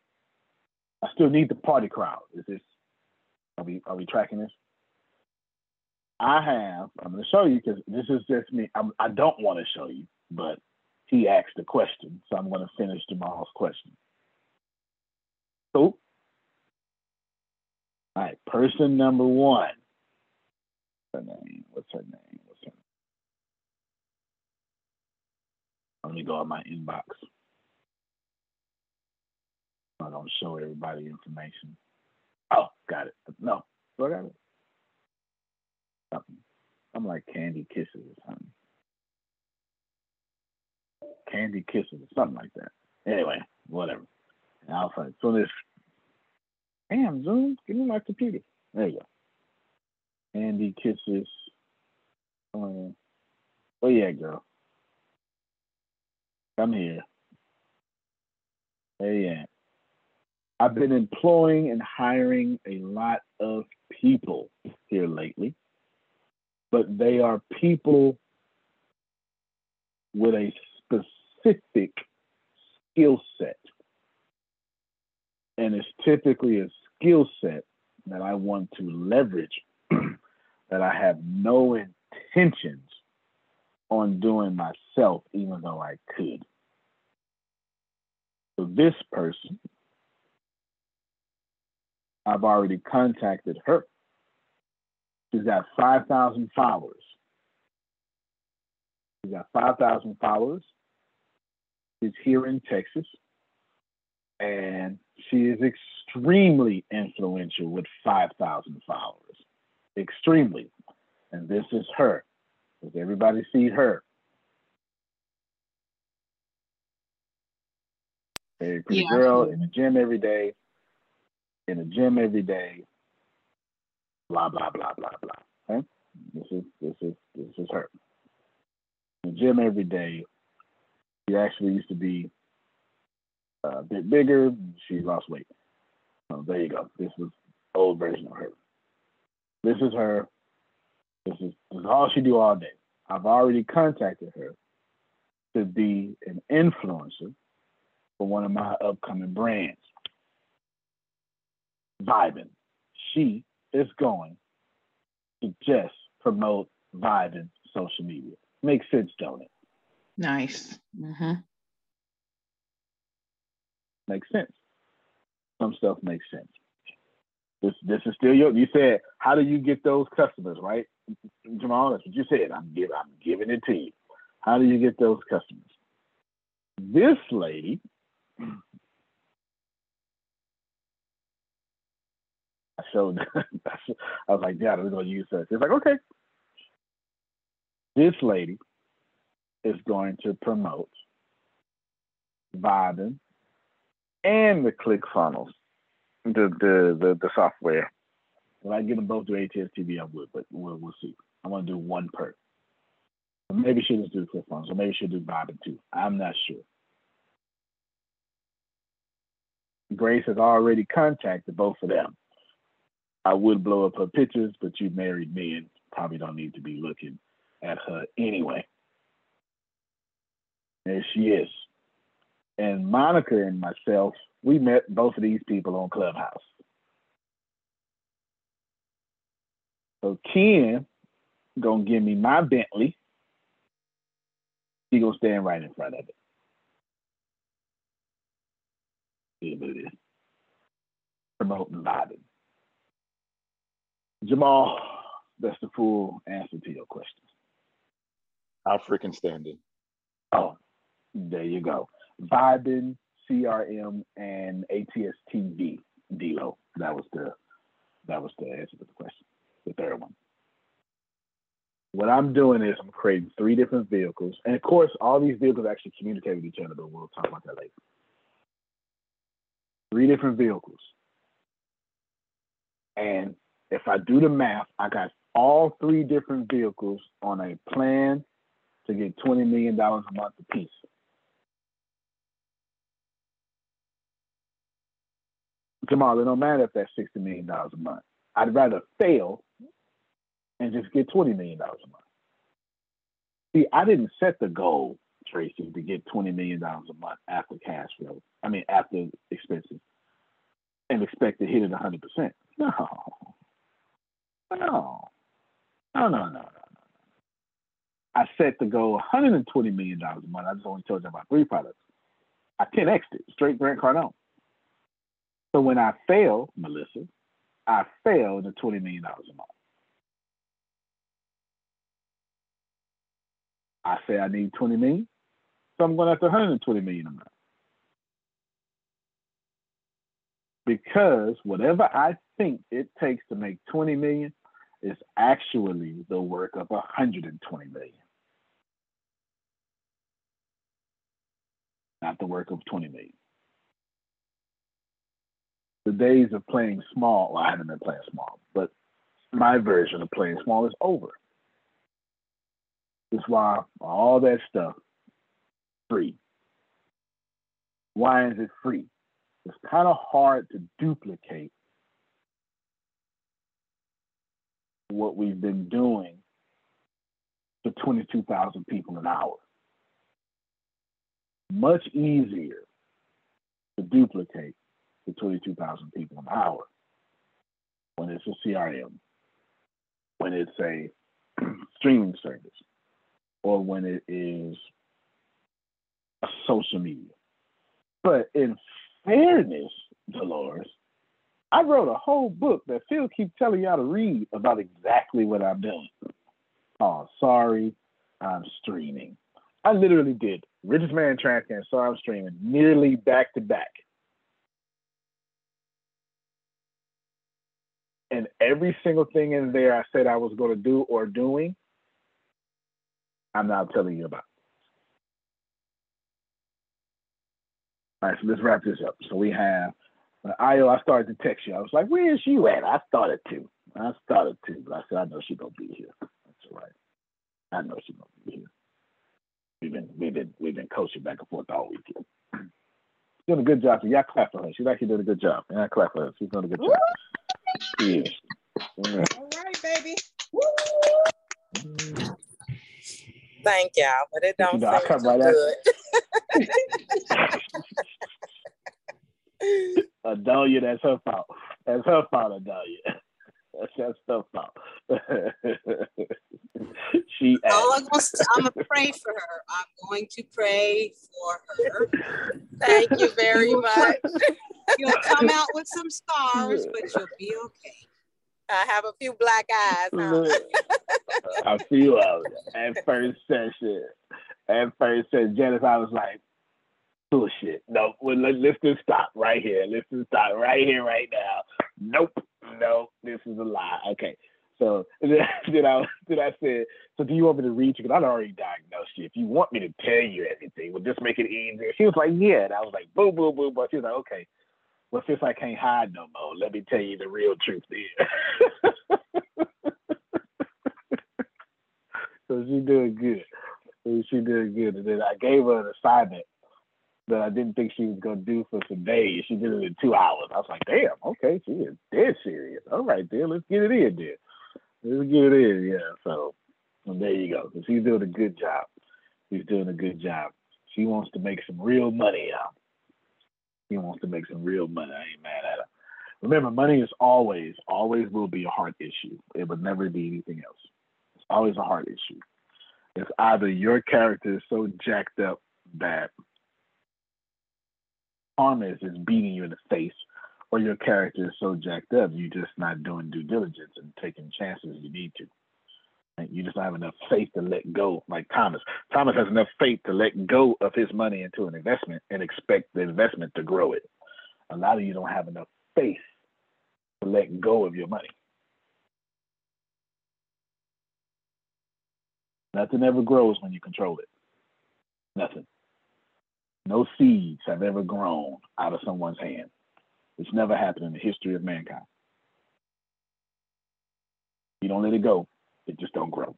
I still need the party crowd. Is this are we are we tracking this? I have, I'm gonna show you because this is just me. I'm, I do not want to show you, but he asked a question. So I'm going to finish Jamal's question. So, all right, person number one. What's her name? What's her name? What's her name? Let me go in my inbox. I don't show everybody information. Oh, got it. No, do I got it? Something. I'm like candy kisses or something. Candy Kisses or something like that. Anyway, whatever. And I was like, so this, damn, Zoom, give me my computer. There you go. Candy Kisses. Oh, oh yeah, girl. Come here. Hey, yeah. I've been employing and hiring a lot of people here lately, but they are people with a specific skill set. And it's typically a skill set that I want to leverage that I have no intentions on doing myself, even though I could. So this person, I've already contacted her. She's got 5,000 followers. She's got 5,000 followers. She's here in Texas. And she is extremely influential with 5,000 followers. Extremely. And this is her. Does everybody see her? Very pretty yeah, girl in the gym every day. In the gym every day. Blah blah blah blah blah. Okay? This is this is this is her. In the gym every day. She actually used to be uh, a bit bigger. She lost weight. So there you go. This was old version of her. This is her. This is, this is all she do all day. I've already contacted her to be an influencer for one of my upcoming brands. Vibin. She is going to just promote Vibin social media. Makes sense, don't it? Nice. Mm-hmm. Makes sense. Some stuff makes sense. This this is still your. You said, how do you get those customers, right, Jamal? That's what you said. I'm giving I'm giving it to you. How do you get those customers? This lady. I showed. I was like, yeah, we're gonna use that. She's like, okay. This lady is going to promote Vibin and the ClickFunnels the the the, the software. If I get them both to ATS TV, I would, but we'll we'll see. I want to do one per. Maybe she'll just do ClickFunnels, or maybe she'll do Vibin too. I'm not sure. Grace has already contacted both of them. I would blow up her pictures, but you married me and probably don't need to be looking at her anyway. There she is. And Monica and myself we met both of these people on Clubhouse. So Ken gonna give me my Bentley. He gonna stand right in front of it. See what it is. Promoting Vibin. Jamal, that's the full answer to your question. How freaking standing. Oh, there you go. Vibin, CRM and ATSTV. Delo. That was the that was the answer to the question. The third one. What I'm doing is I'm creating three different vehicles, and of course, all these vehicles actually communicate with each other, but we'll talk about that later. Three different vehicles, and if I do the math, I got all three different vehicles on a plan to get $20 million a month apiece. Jamal, it don't matter if that's sixty million dollars a month. I'd rather fail and just get twenty million dollars a month. See, I didn't set the goal, Tracy, to get twenty million dollars a month after cash flow. I mean, after expenses, and expect to hit it hundred percent. No, no, no, no, no, no. I set the goal one hundred and twenty million dollars a month. I just only told you about three products. I 10x it straight Grant Cardone. So when I fail, Melissa, I fail in the $20 million a month. I say I need 20 million, so I'm going after 120 million a month. Because whatever I think it takes to make 20 million is actually the work of 120 million. Not the work of 20 million the days of playing small, well, I haven't been playing small, but my version of playing small is over. That's why all that stuff free. Why is it free? It's kind of hard to duplicate what we've been doing to 22,000 people an hour. much easier to duplicate the 22,000 people an hour when it's a CRM, when it's a streaming service, or when it is a social media. But in fairness, Dolores, I wrote a whole book that Phil keeps telling y'all to read about exactly what I'm doing. Oh, sorry, I'm streaming. I literally did Richest Man Transcan, sorry I'm streaming, nearly back to back. And every single thing in there I said I was going to do or doing, I'm not telling you about. All right, so let's wrap this up. So we have uh, Io. I started to text you. I was like, "Where is you at?" I started to. I started to, but I said, "I know she gonna be here." That's all right. I know she gonna be here. We've been we've been we've been coaching back and forth all weekend. She's doing a good job. So y'all clap for her. She's actually doing a good job. Yeah, clap for her. She's doing a good job. She is. Yeah. All right, baby. Thank y'all, but it don't you know, too right good. Adalia, that's her fault. That's her fault, Adalia. That's her fault. she. I'm, gonna, I'm gonna pray for her. I'm going to pray for her. Thank you very much. You'll come out with some scars, but you'll be okay. I have a few black eyes. Huh? I feel out at first session. At first session, Janice, I was like, bullshit. No, well, let, us just stop right here. Let's just stop right here, right now. Nope, no, this is a lie. Okay. So then, I then I said, so do you want me to read you? Because I'd already diagnosed you. If you want me to tell you anything, would just make it easier. She was like, yeah. And I was like, boo, boo, boo. But she was like, okay. Well, since I can't hide no more, let me tell you the real truth then. so she doing good. She doing good. And then I gave her an assignment that I didn't think she was gonna do for some days. She did it in two hours. I was like, damn, okay, she is dead serious. All right, then let's get it in there. Let's get it in, yeah. So there you go. She's doing a good job. She's doing a good job. She wants to make some real money, y'all. He wants to make some real money. I ain't mad at her. Remember, money is always, always will be a heart issue. It would never be anything else. It's always a heart issue. It's either your character is so jacked up that karma is just beating you in the face, or your character is so jacked up you're just not doing due diligence and taking chances you need to. You just don't have enough faith to let go, like Thomas. Thomas has enough faith to let go of his money into an investment and expect the investment to grow it. A lot of you don't have enough faith to let go of your money. Nothing ever grows when you control it. Nothing. No seeds have ever grown out of someone's hand. It's never happened in the history of mankind. You don't let it go, it just don't grow.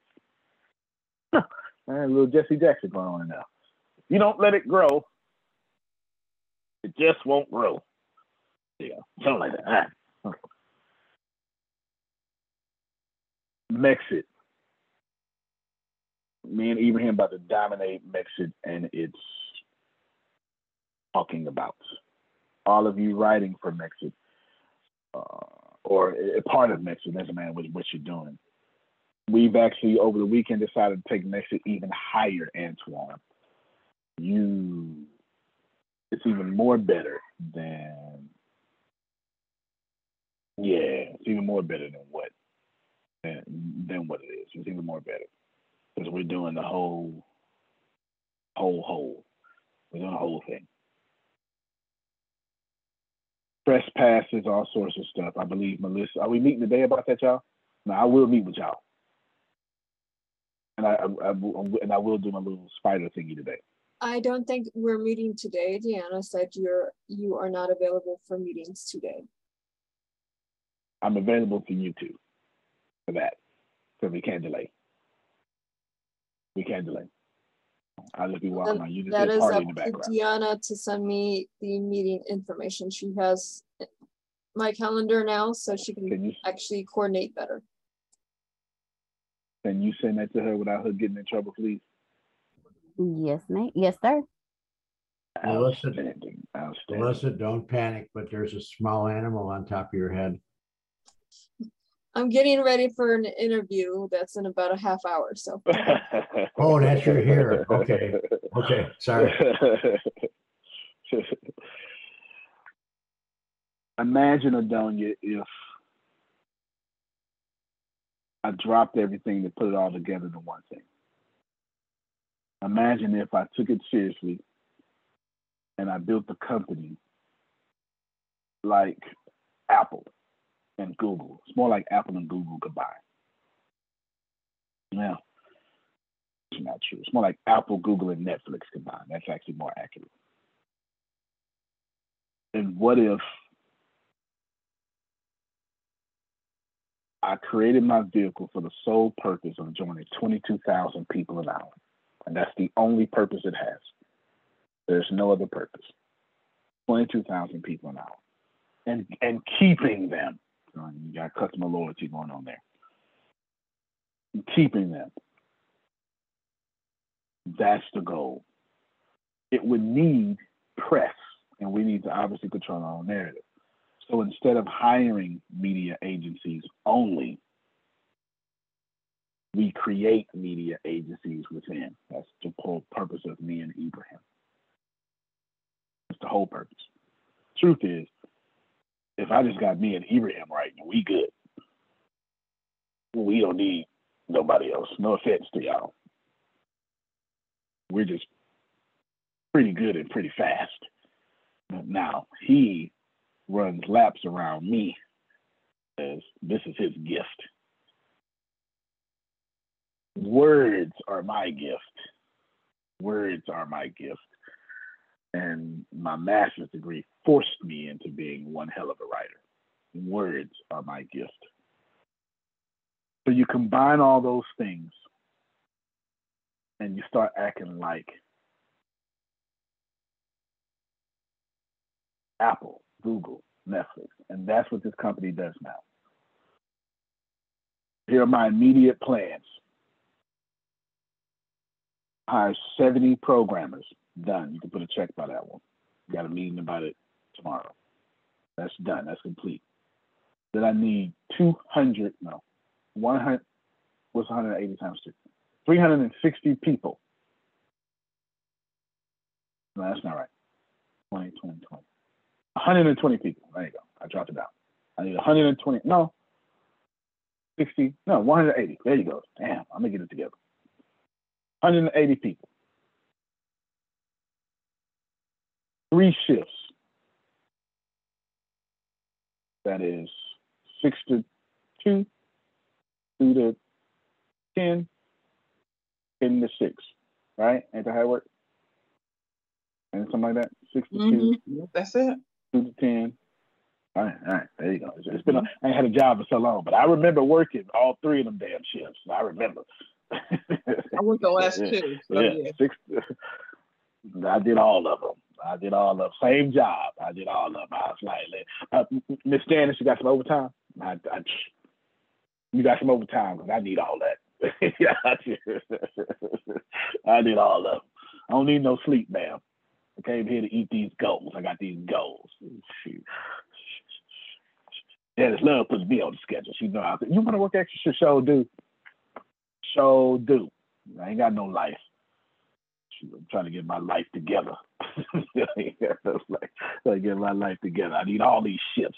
Man, a little Jesse Jackson going on now. If you don't let it grow, it just won't grow. Yeah, something like that. Right. Mexit. Me and Ibrahim about to dominate Mexit and its talking about. All of you writing for Mexit, uh, or a part of Mexit, doesn't matter what, what you're doing. We've actually over the weekend decided to take next Mexit even higher, Antoine. You, it's even more better than, yeah, it's even more better than what, than, than what it is. It's even more better because we're doing the whole, whole, whole. We're doing the whole thing press passes, all sorts of stuff. I believe Melissa. Are we meeting today about that, y'all? No, I will meet with y'all, and I, I, I and I will do my little spider thingy today. I don't think we're meeting today. Deanna said you're you are not available for meetings today. I'm available for you too, for that, because we can't delay. We can't delay. I'll let you walk on. You just that is up to Deanna to send me the meeting information. She has my calendar now, so she can, can you, actually coordinate better. Can you send that to her without her getting in trouble, please? Yes, ma'am. Yes, sir. Melissa, Melissa, don't panic, but there's a small animal on top of your head. I'm getting ready for an interview that's in about a half hour. So. oh, that's your hair. Okay. Okay. Sorry. Imagine, Adonia, if I dropped everything to put it all together into one thing. Imagine if I took it seriously and I built a company like Apple and Google. It's more like Apple and Google combined. Now, It's not true. It's more like Apple, Google, and Netflix combined. That's actually more accurate. And what if I created my vehicle for the sole purpose of joining 22,000 people an hour? And that's the only purpose it has. There's no other purpose. 22,000 people an hour. And, and keeping them you got customer loyalty going on there. And keeping them. That's the goal. It would need press, and we need to obviously control our own narrative. So instead of hiring media agencies only, we create media agencies within. That's the whole purpose of me and Ibrahim. That's the whole purpose. Truth is, if I just got me and Ibrahim right, we good. We don't need nobody else. No offense to y'all. We're just pretty good and pretty fast. Now he runs laps around me as this is his gift. Words are my gift. Words are my gift and my master's degree forced me into being one hell of a writer. Words are my gift. So you combine all those things and you start acting like Apple, Google, Netflix. And that's what this company does now. Here are my immediate plans. Hire 70 programmers Done. You can put a check by that one. Got a meeting about it tomorrow. That's done. That's complete. Then I need 200, no, 100, what's 180 times two? 360 people. No, that's not right. 20, 20, 20. 120 people. There you go. I dropped it down. I need 120. No. 60. No, 180. There you go. Damn, I'm to get it together. 180 people. three shifts. That is six to two, two to 10, 10 to six, right? Ain't that how it works? And something like that? 6 to mm-hmm. 2. That's it. 2 to 10. All right, all right, there you go. It's, it's been, a, I ain't had a job for so long, but I remember working all three of them damn shifts. I remember. I worked the last two. So yeah, yeah. Six, I did all of them. I did all of same job. I did all of them. I was like, uh, Miss Janice, you got some overtime? I, I, you got some overtime because I need all that. yeah, I, I did all of them. I don't need no sleep, ma'am. I came here to eat these goals. I got these goals. Shoot. Janice Love puts me on the schedule. She know I you want to work extra? Show do. Show do. I ain't got no life. I'm trying to get my life together. like, trying to get my life together. I need all these shifts.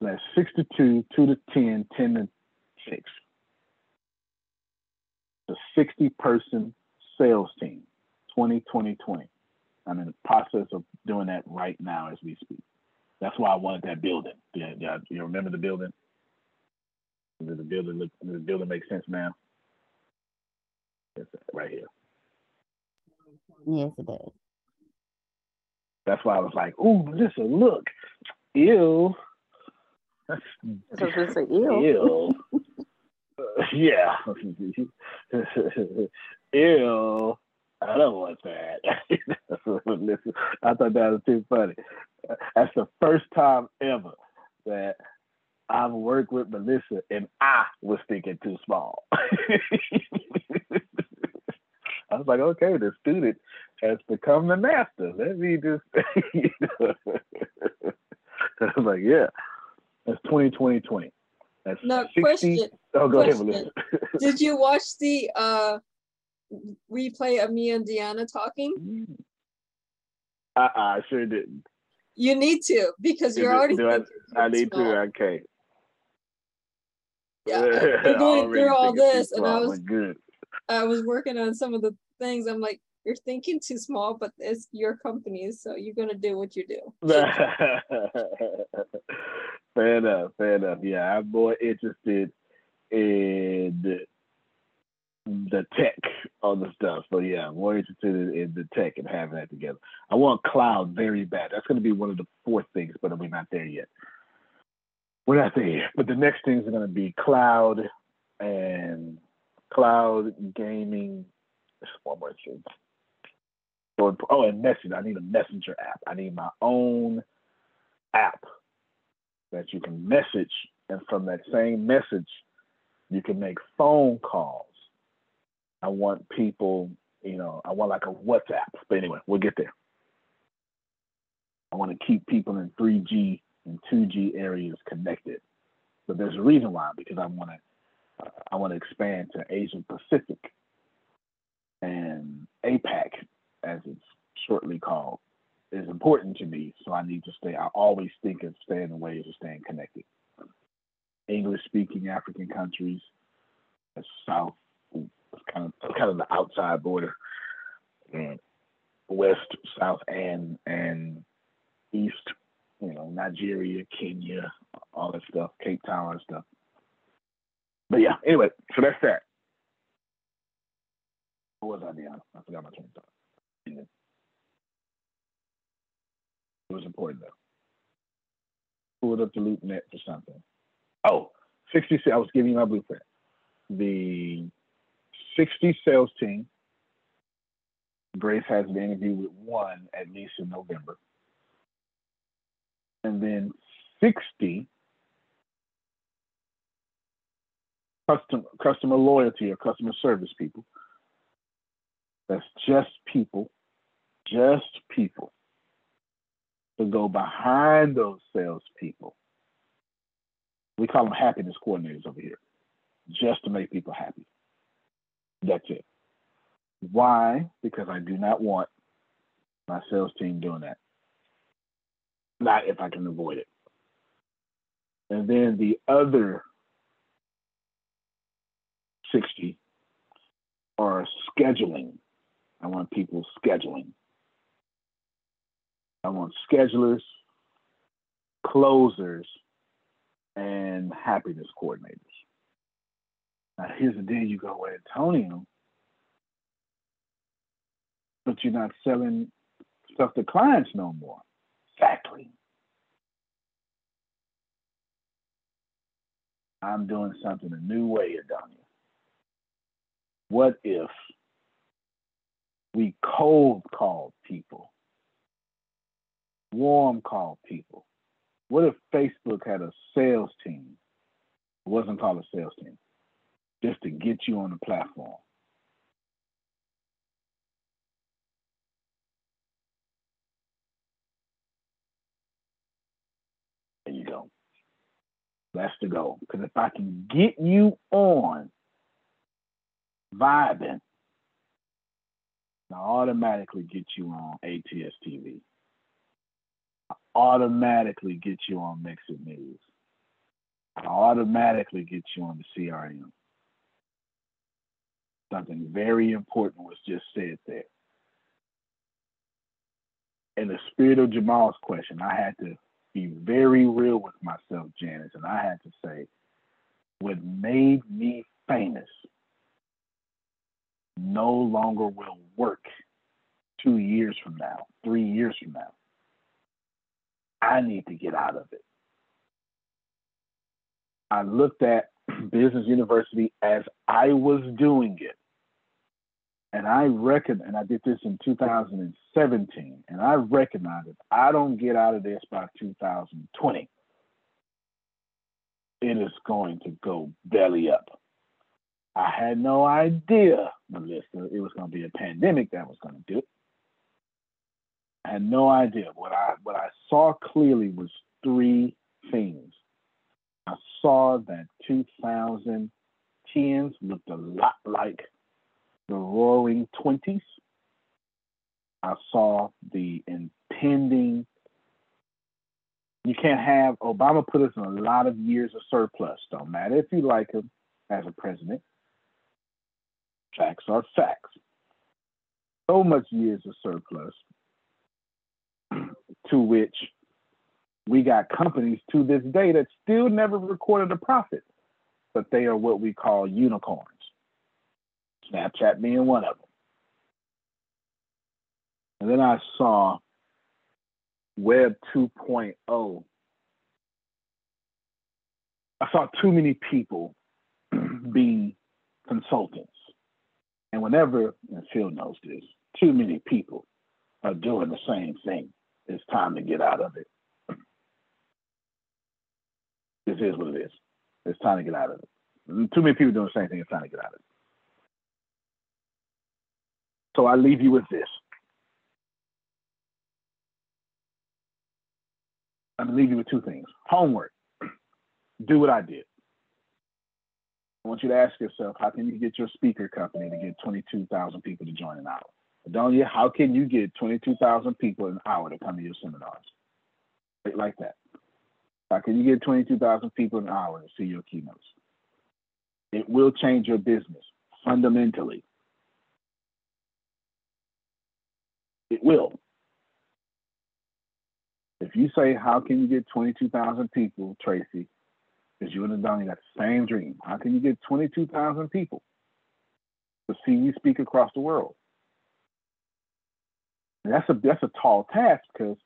That's 62, 2 to 10, 10 to 6. The 60 person sales team, 20, 20, 20. I'm in the process of doing that right now as we speak. That's why I wanted that building. Yeah, yeah you remember the building? Does the building look, does the building make sense now? right here. Yes, it does. That's why I was like, "Ooh, Melissa, look, ew." That's just a ew. Ew. yeah. ew. I don't want that. I thought that was too funny. That's the first time ever that I've worked with Melissa and I was thinking too small. I was like, okay, the student has become the master. Let me just, you know. I was like, yeah, that's 20, 20, 20. That's no 60. question. Oh, go question. ahead, Melissa. Did you watch the uh, replay of me and Deanna talking? Uh, I sure didn't. You need to because you're already. I, I, need small. to. Okay. Yeah, we're going through all this, and I was good. I was working on some of the things. I'm like, you're thinking too small, but it's your company, so you're gonna do what you do. fair enough, fair enough. Yeah, I'm more interested in the tech on the stuff. So yeah, I'm more interested in, in, the tech and having that together. I want cloud very bad. That's going to be one of the four things, but we're not there yet. We're not there yet. But the next things are going to be cloud and cloud gaming. One more thing. Oh, and message. I need a messenger app. I need my own app that you can message, and from that same message, you can make phone calls. I want people, you know, I want like a WhatsApp. But anyway, we'll get there. I want to keep people in 3G and 2G areas connected. But there's a reason why, because I want to, uh, I want to expand to Asia Pacific and APAC as it's shortly called, is important to me. So I need to stay. I always think of staying in ways of staying connected. English speaking African countries, South, kind of kind of the outside border, and West, South, and and East. You know, Nigeria, Kenya, all that stuff, Cape Town and stuff. But yeah, anyway, so that's that. What was I, Deanna? I forgot my train of thought. It was important though. Pulled up the LoopNet for something. Oh, 60, I was giving you my blueprint. The 60 sales team. Grace has an interview with one at least in November. And then 60 customer customer loyalty or customer service people. That's just people just people to go behind those salespeople. We call them happiness coordinators over here, just to make people happy. That's it. Why? Because I do not want my sales team doing that. Not if I can avoid it. And then the other 60 are scheduling. I want people scheduling. I want schedulers, closers, and happiness coordinators. Now, here's the deal you go with Antonio, but you're not selling stuff to clients no more. Exactly. I'm doing something a new way, Adonia. What if we cold called people warm call people? What if Facebook had a sales team? It wasn't called a sales team, just to get you on the platform. There you go. That's the goal. Because if I can get you on Vibin, I automatically get you on ATS TV I automatically get you on Mexit News. I automatically get you on the CRM. Something very important was just said there. In the spirit of Jamal's question, I had to be very real with myself, Janice, and I had to say, what made me famous no longer will work two years from now, three years from now. I need to get out of it. I looked at Business University as I was doing it. And I reckon, and I did this in 2017, and I recognize if I don't get out of this by 2020, it is going to go belly up. I had no idea, Melissa, it was going to be a pandemic that was going to do it. I had no idea. What I what I saw clearly was three things. I saw that 2010s looked a lot like the Roaring Twenties. I saw the impending. You can't have Obama put us in a lot of years of surplus. Don't matter if you like him as a president. Facts are facts. So much years of surplus to which we got companies to this day that still never recorded a profit, but they are what we call unicorns. Snapchat being one of them. And then I saw Web 2.0. I saw too many people be consultants. And whenever, and Phil knows this, too many people are doing the same thing. It's time to get out of it. This is what it is. It's time to get out of it. Too many people doing the same thing. It's time to get out of it. So I leave you with this. I'm gonna leave you with two things. Homework. Do what I did. I want you to ask yourself, how can you get your speaker company to get 22,000 people to join an hour? Adonia, how can you get 22,000 people an hour to come to your seminars? Like that. How can you get 22,000 people an hour to see your keynotes? It will change your business fundamentally. It will. If you say, How can you get 22,000 people, Tracy? Because you and Adonia got the same dream. How can you get 22,000 people to see you speak across the world? And that's a that's a tall task because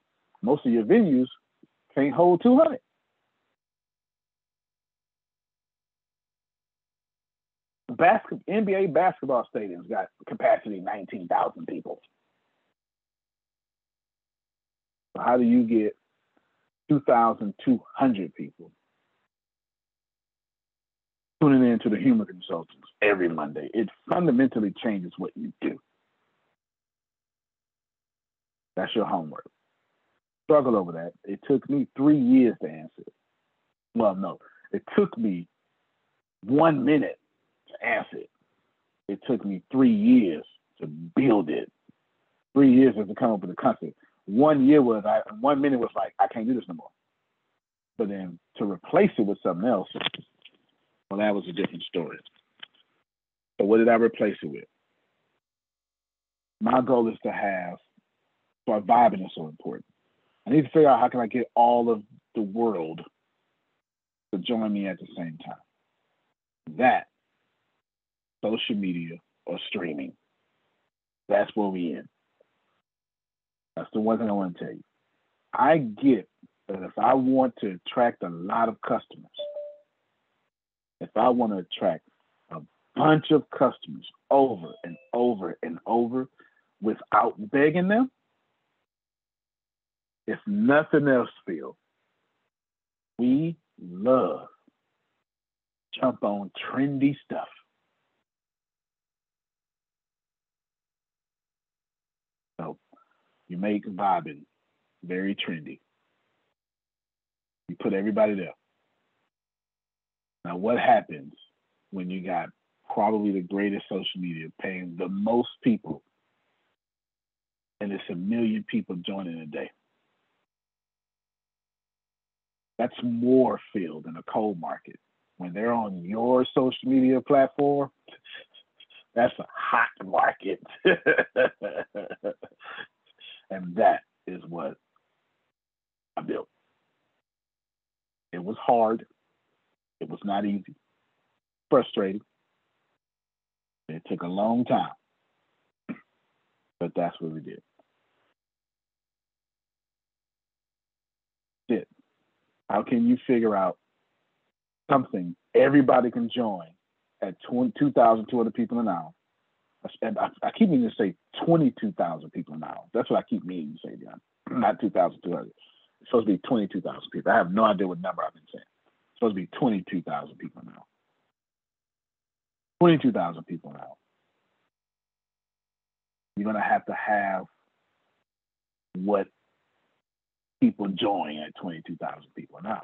most of your venues can't hold 200. Basket, NBA basketball stadiums got capacity 19,000 people. How do you get 2,200 people tuning in to the Humor Consultants every Monday? It fundamentally changes what you do. That's your homework. Struggle over that. It took me three years to answer. Well, no, it took me one minute to answer it. It took me three years to build it. Three years to come up with a concept. One year was I one minute was like, I can't do this no more. But then to replace it with something else, well, that was a different story. So what did I replace it with? My goal is to have why Vibin is so important. I need to figure out how can I get all of the world to join me at the same time. That social media or streaming. That's where we in. That's the one thing I want to tell you. I get that if I want to attract a lot of customers, if I want to attract a bunch of customers over and over and over without begging them, if nothing else, Phil, we love jump on trendy stuff. You make Vibin very trendy. You put everybody there. Now, what happens when you got probably the greatest social media paying the most people and it's a million people joining a day? That's more filled in a cold market. When they're on your social media platform, that's a hot market. and that is what I built. It was hard. It was not easy. Frustrating. It took a long time. But that's what we did. It. How can you figure out something everybody can join at 2,200 people an hour? I, I, keep meaning to say 22,000 people hour. That's what I keep meaning to say, John. Not 2,200. It's supposed to be 22,000 people. I have no idea what number I've been saying. It's supposed to be 22,000 people hour. 22,000 people now. You're going to have to have what people join at 22,000 people now.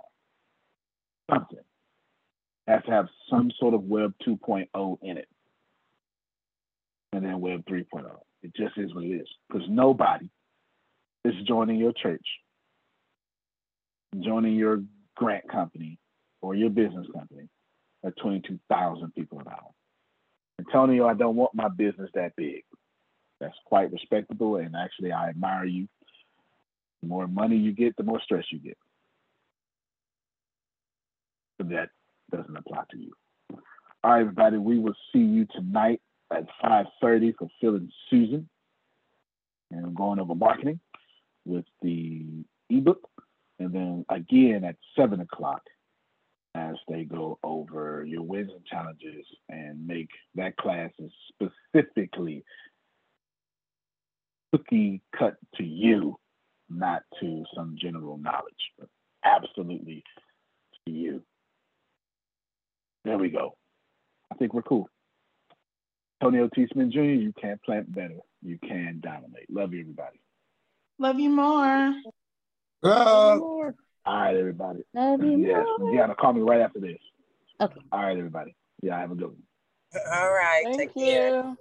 Something. Has to have some sort of Web 2.0 in it. And then Web 3.0. It just is what it is. Because nobody is joining your church, joining your grant company or your business company at 22,000 people an hour. Antonio, I don't want my business that big. That's quite respectable, and actually, I admire you. The more money you get, the more stress you get. That doesn't apply to you. All right, everybody, we will see you tonight at 5.30 for Phil and Susan. And going over marketing with the ebook. And then again at 7 o'clock as they go over your wins and challenges and make that class is specifically cookie cut to you, not to some general knowledge, but absolutely to you. There we go. I think we're cool. Tony T. Smith Jr., you can't plant better. You can dominate. Love you, everybody. Love you more. Love All right, everybody. Love you yes, more. you gotta call me right after this. Okay. All right, everybody. Yeah, have a good one. All right. Thank take you. care.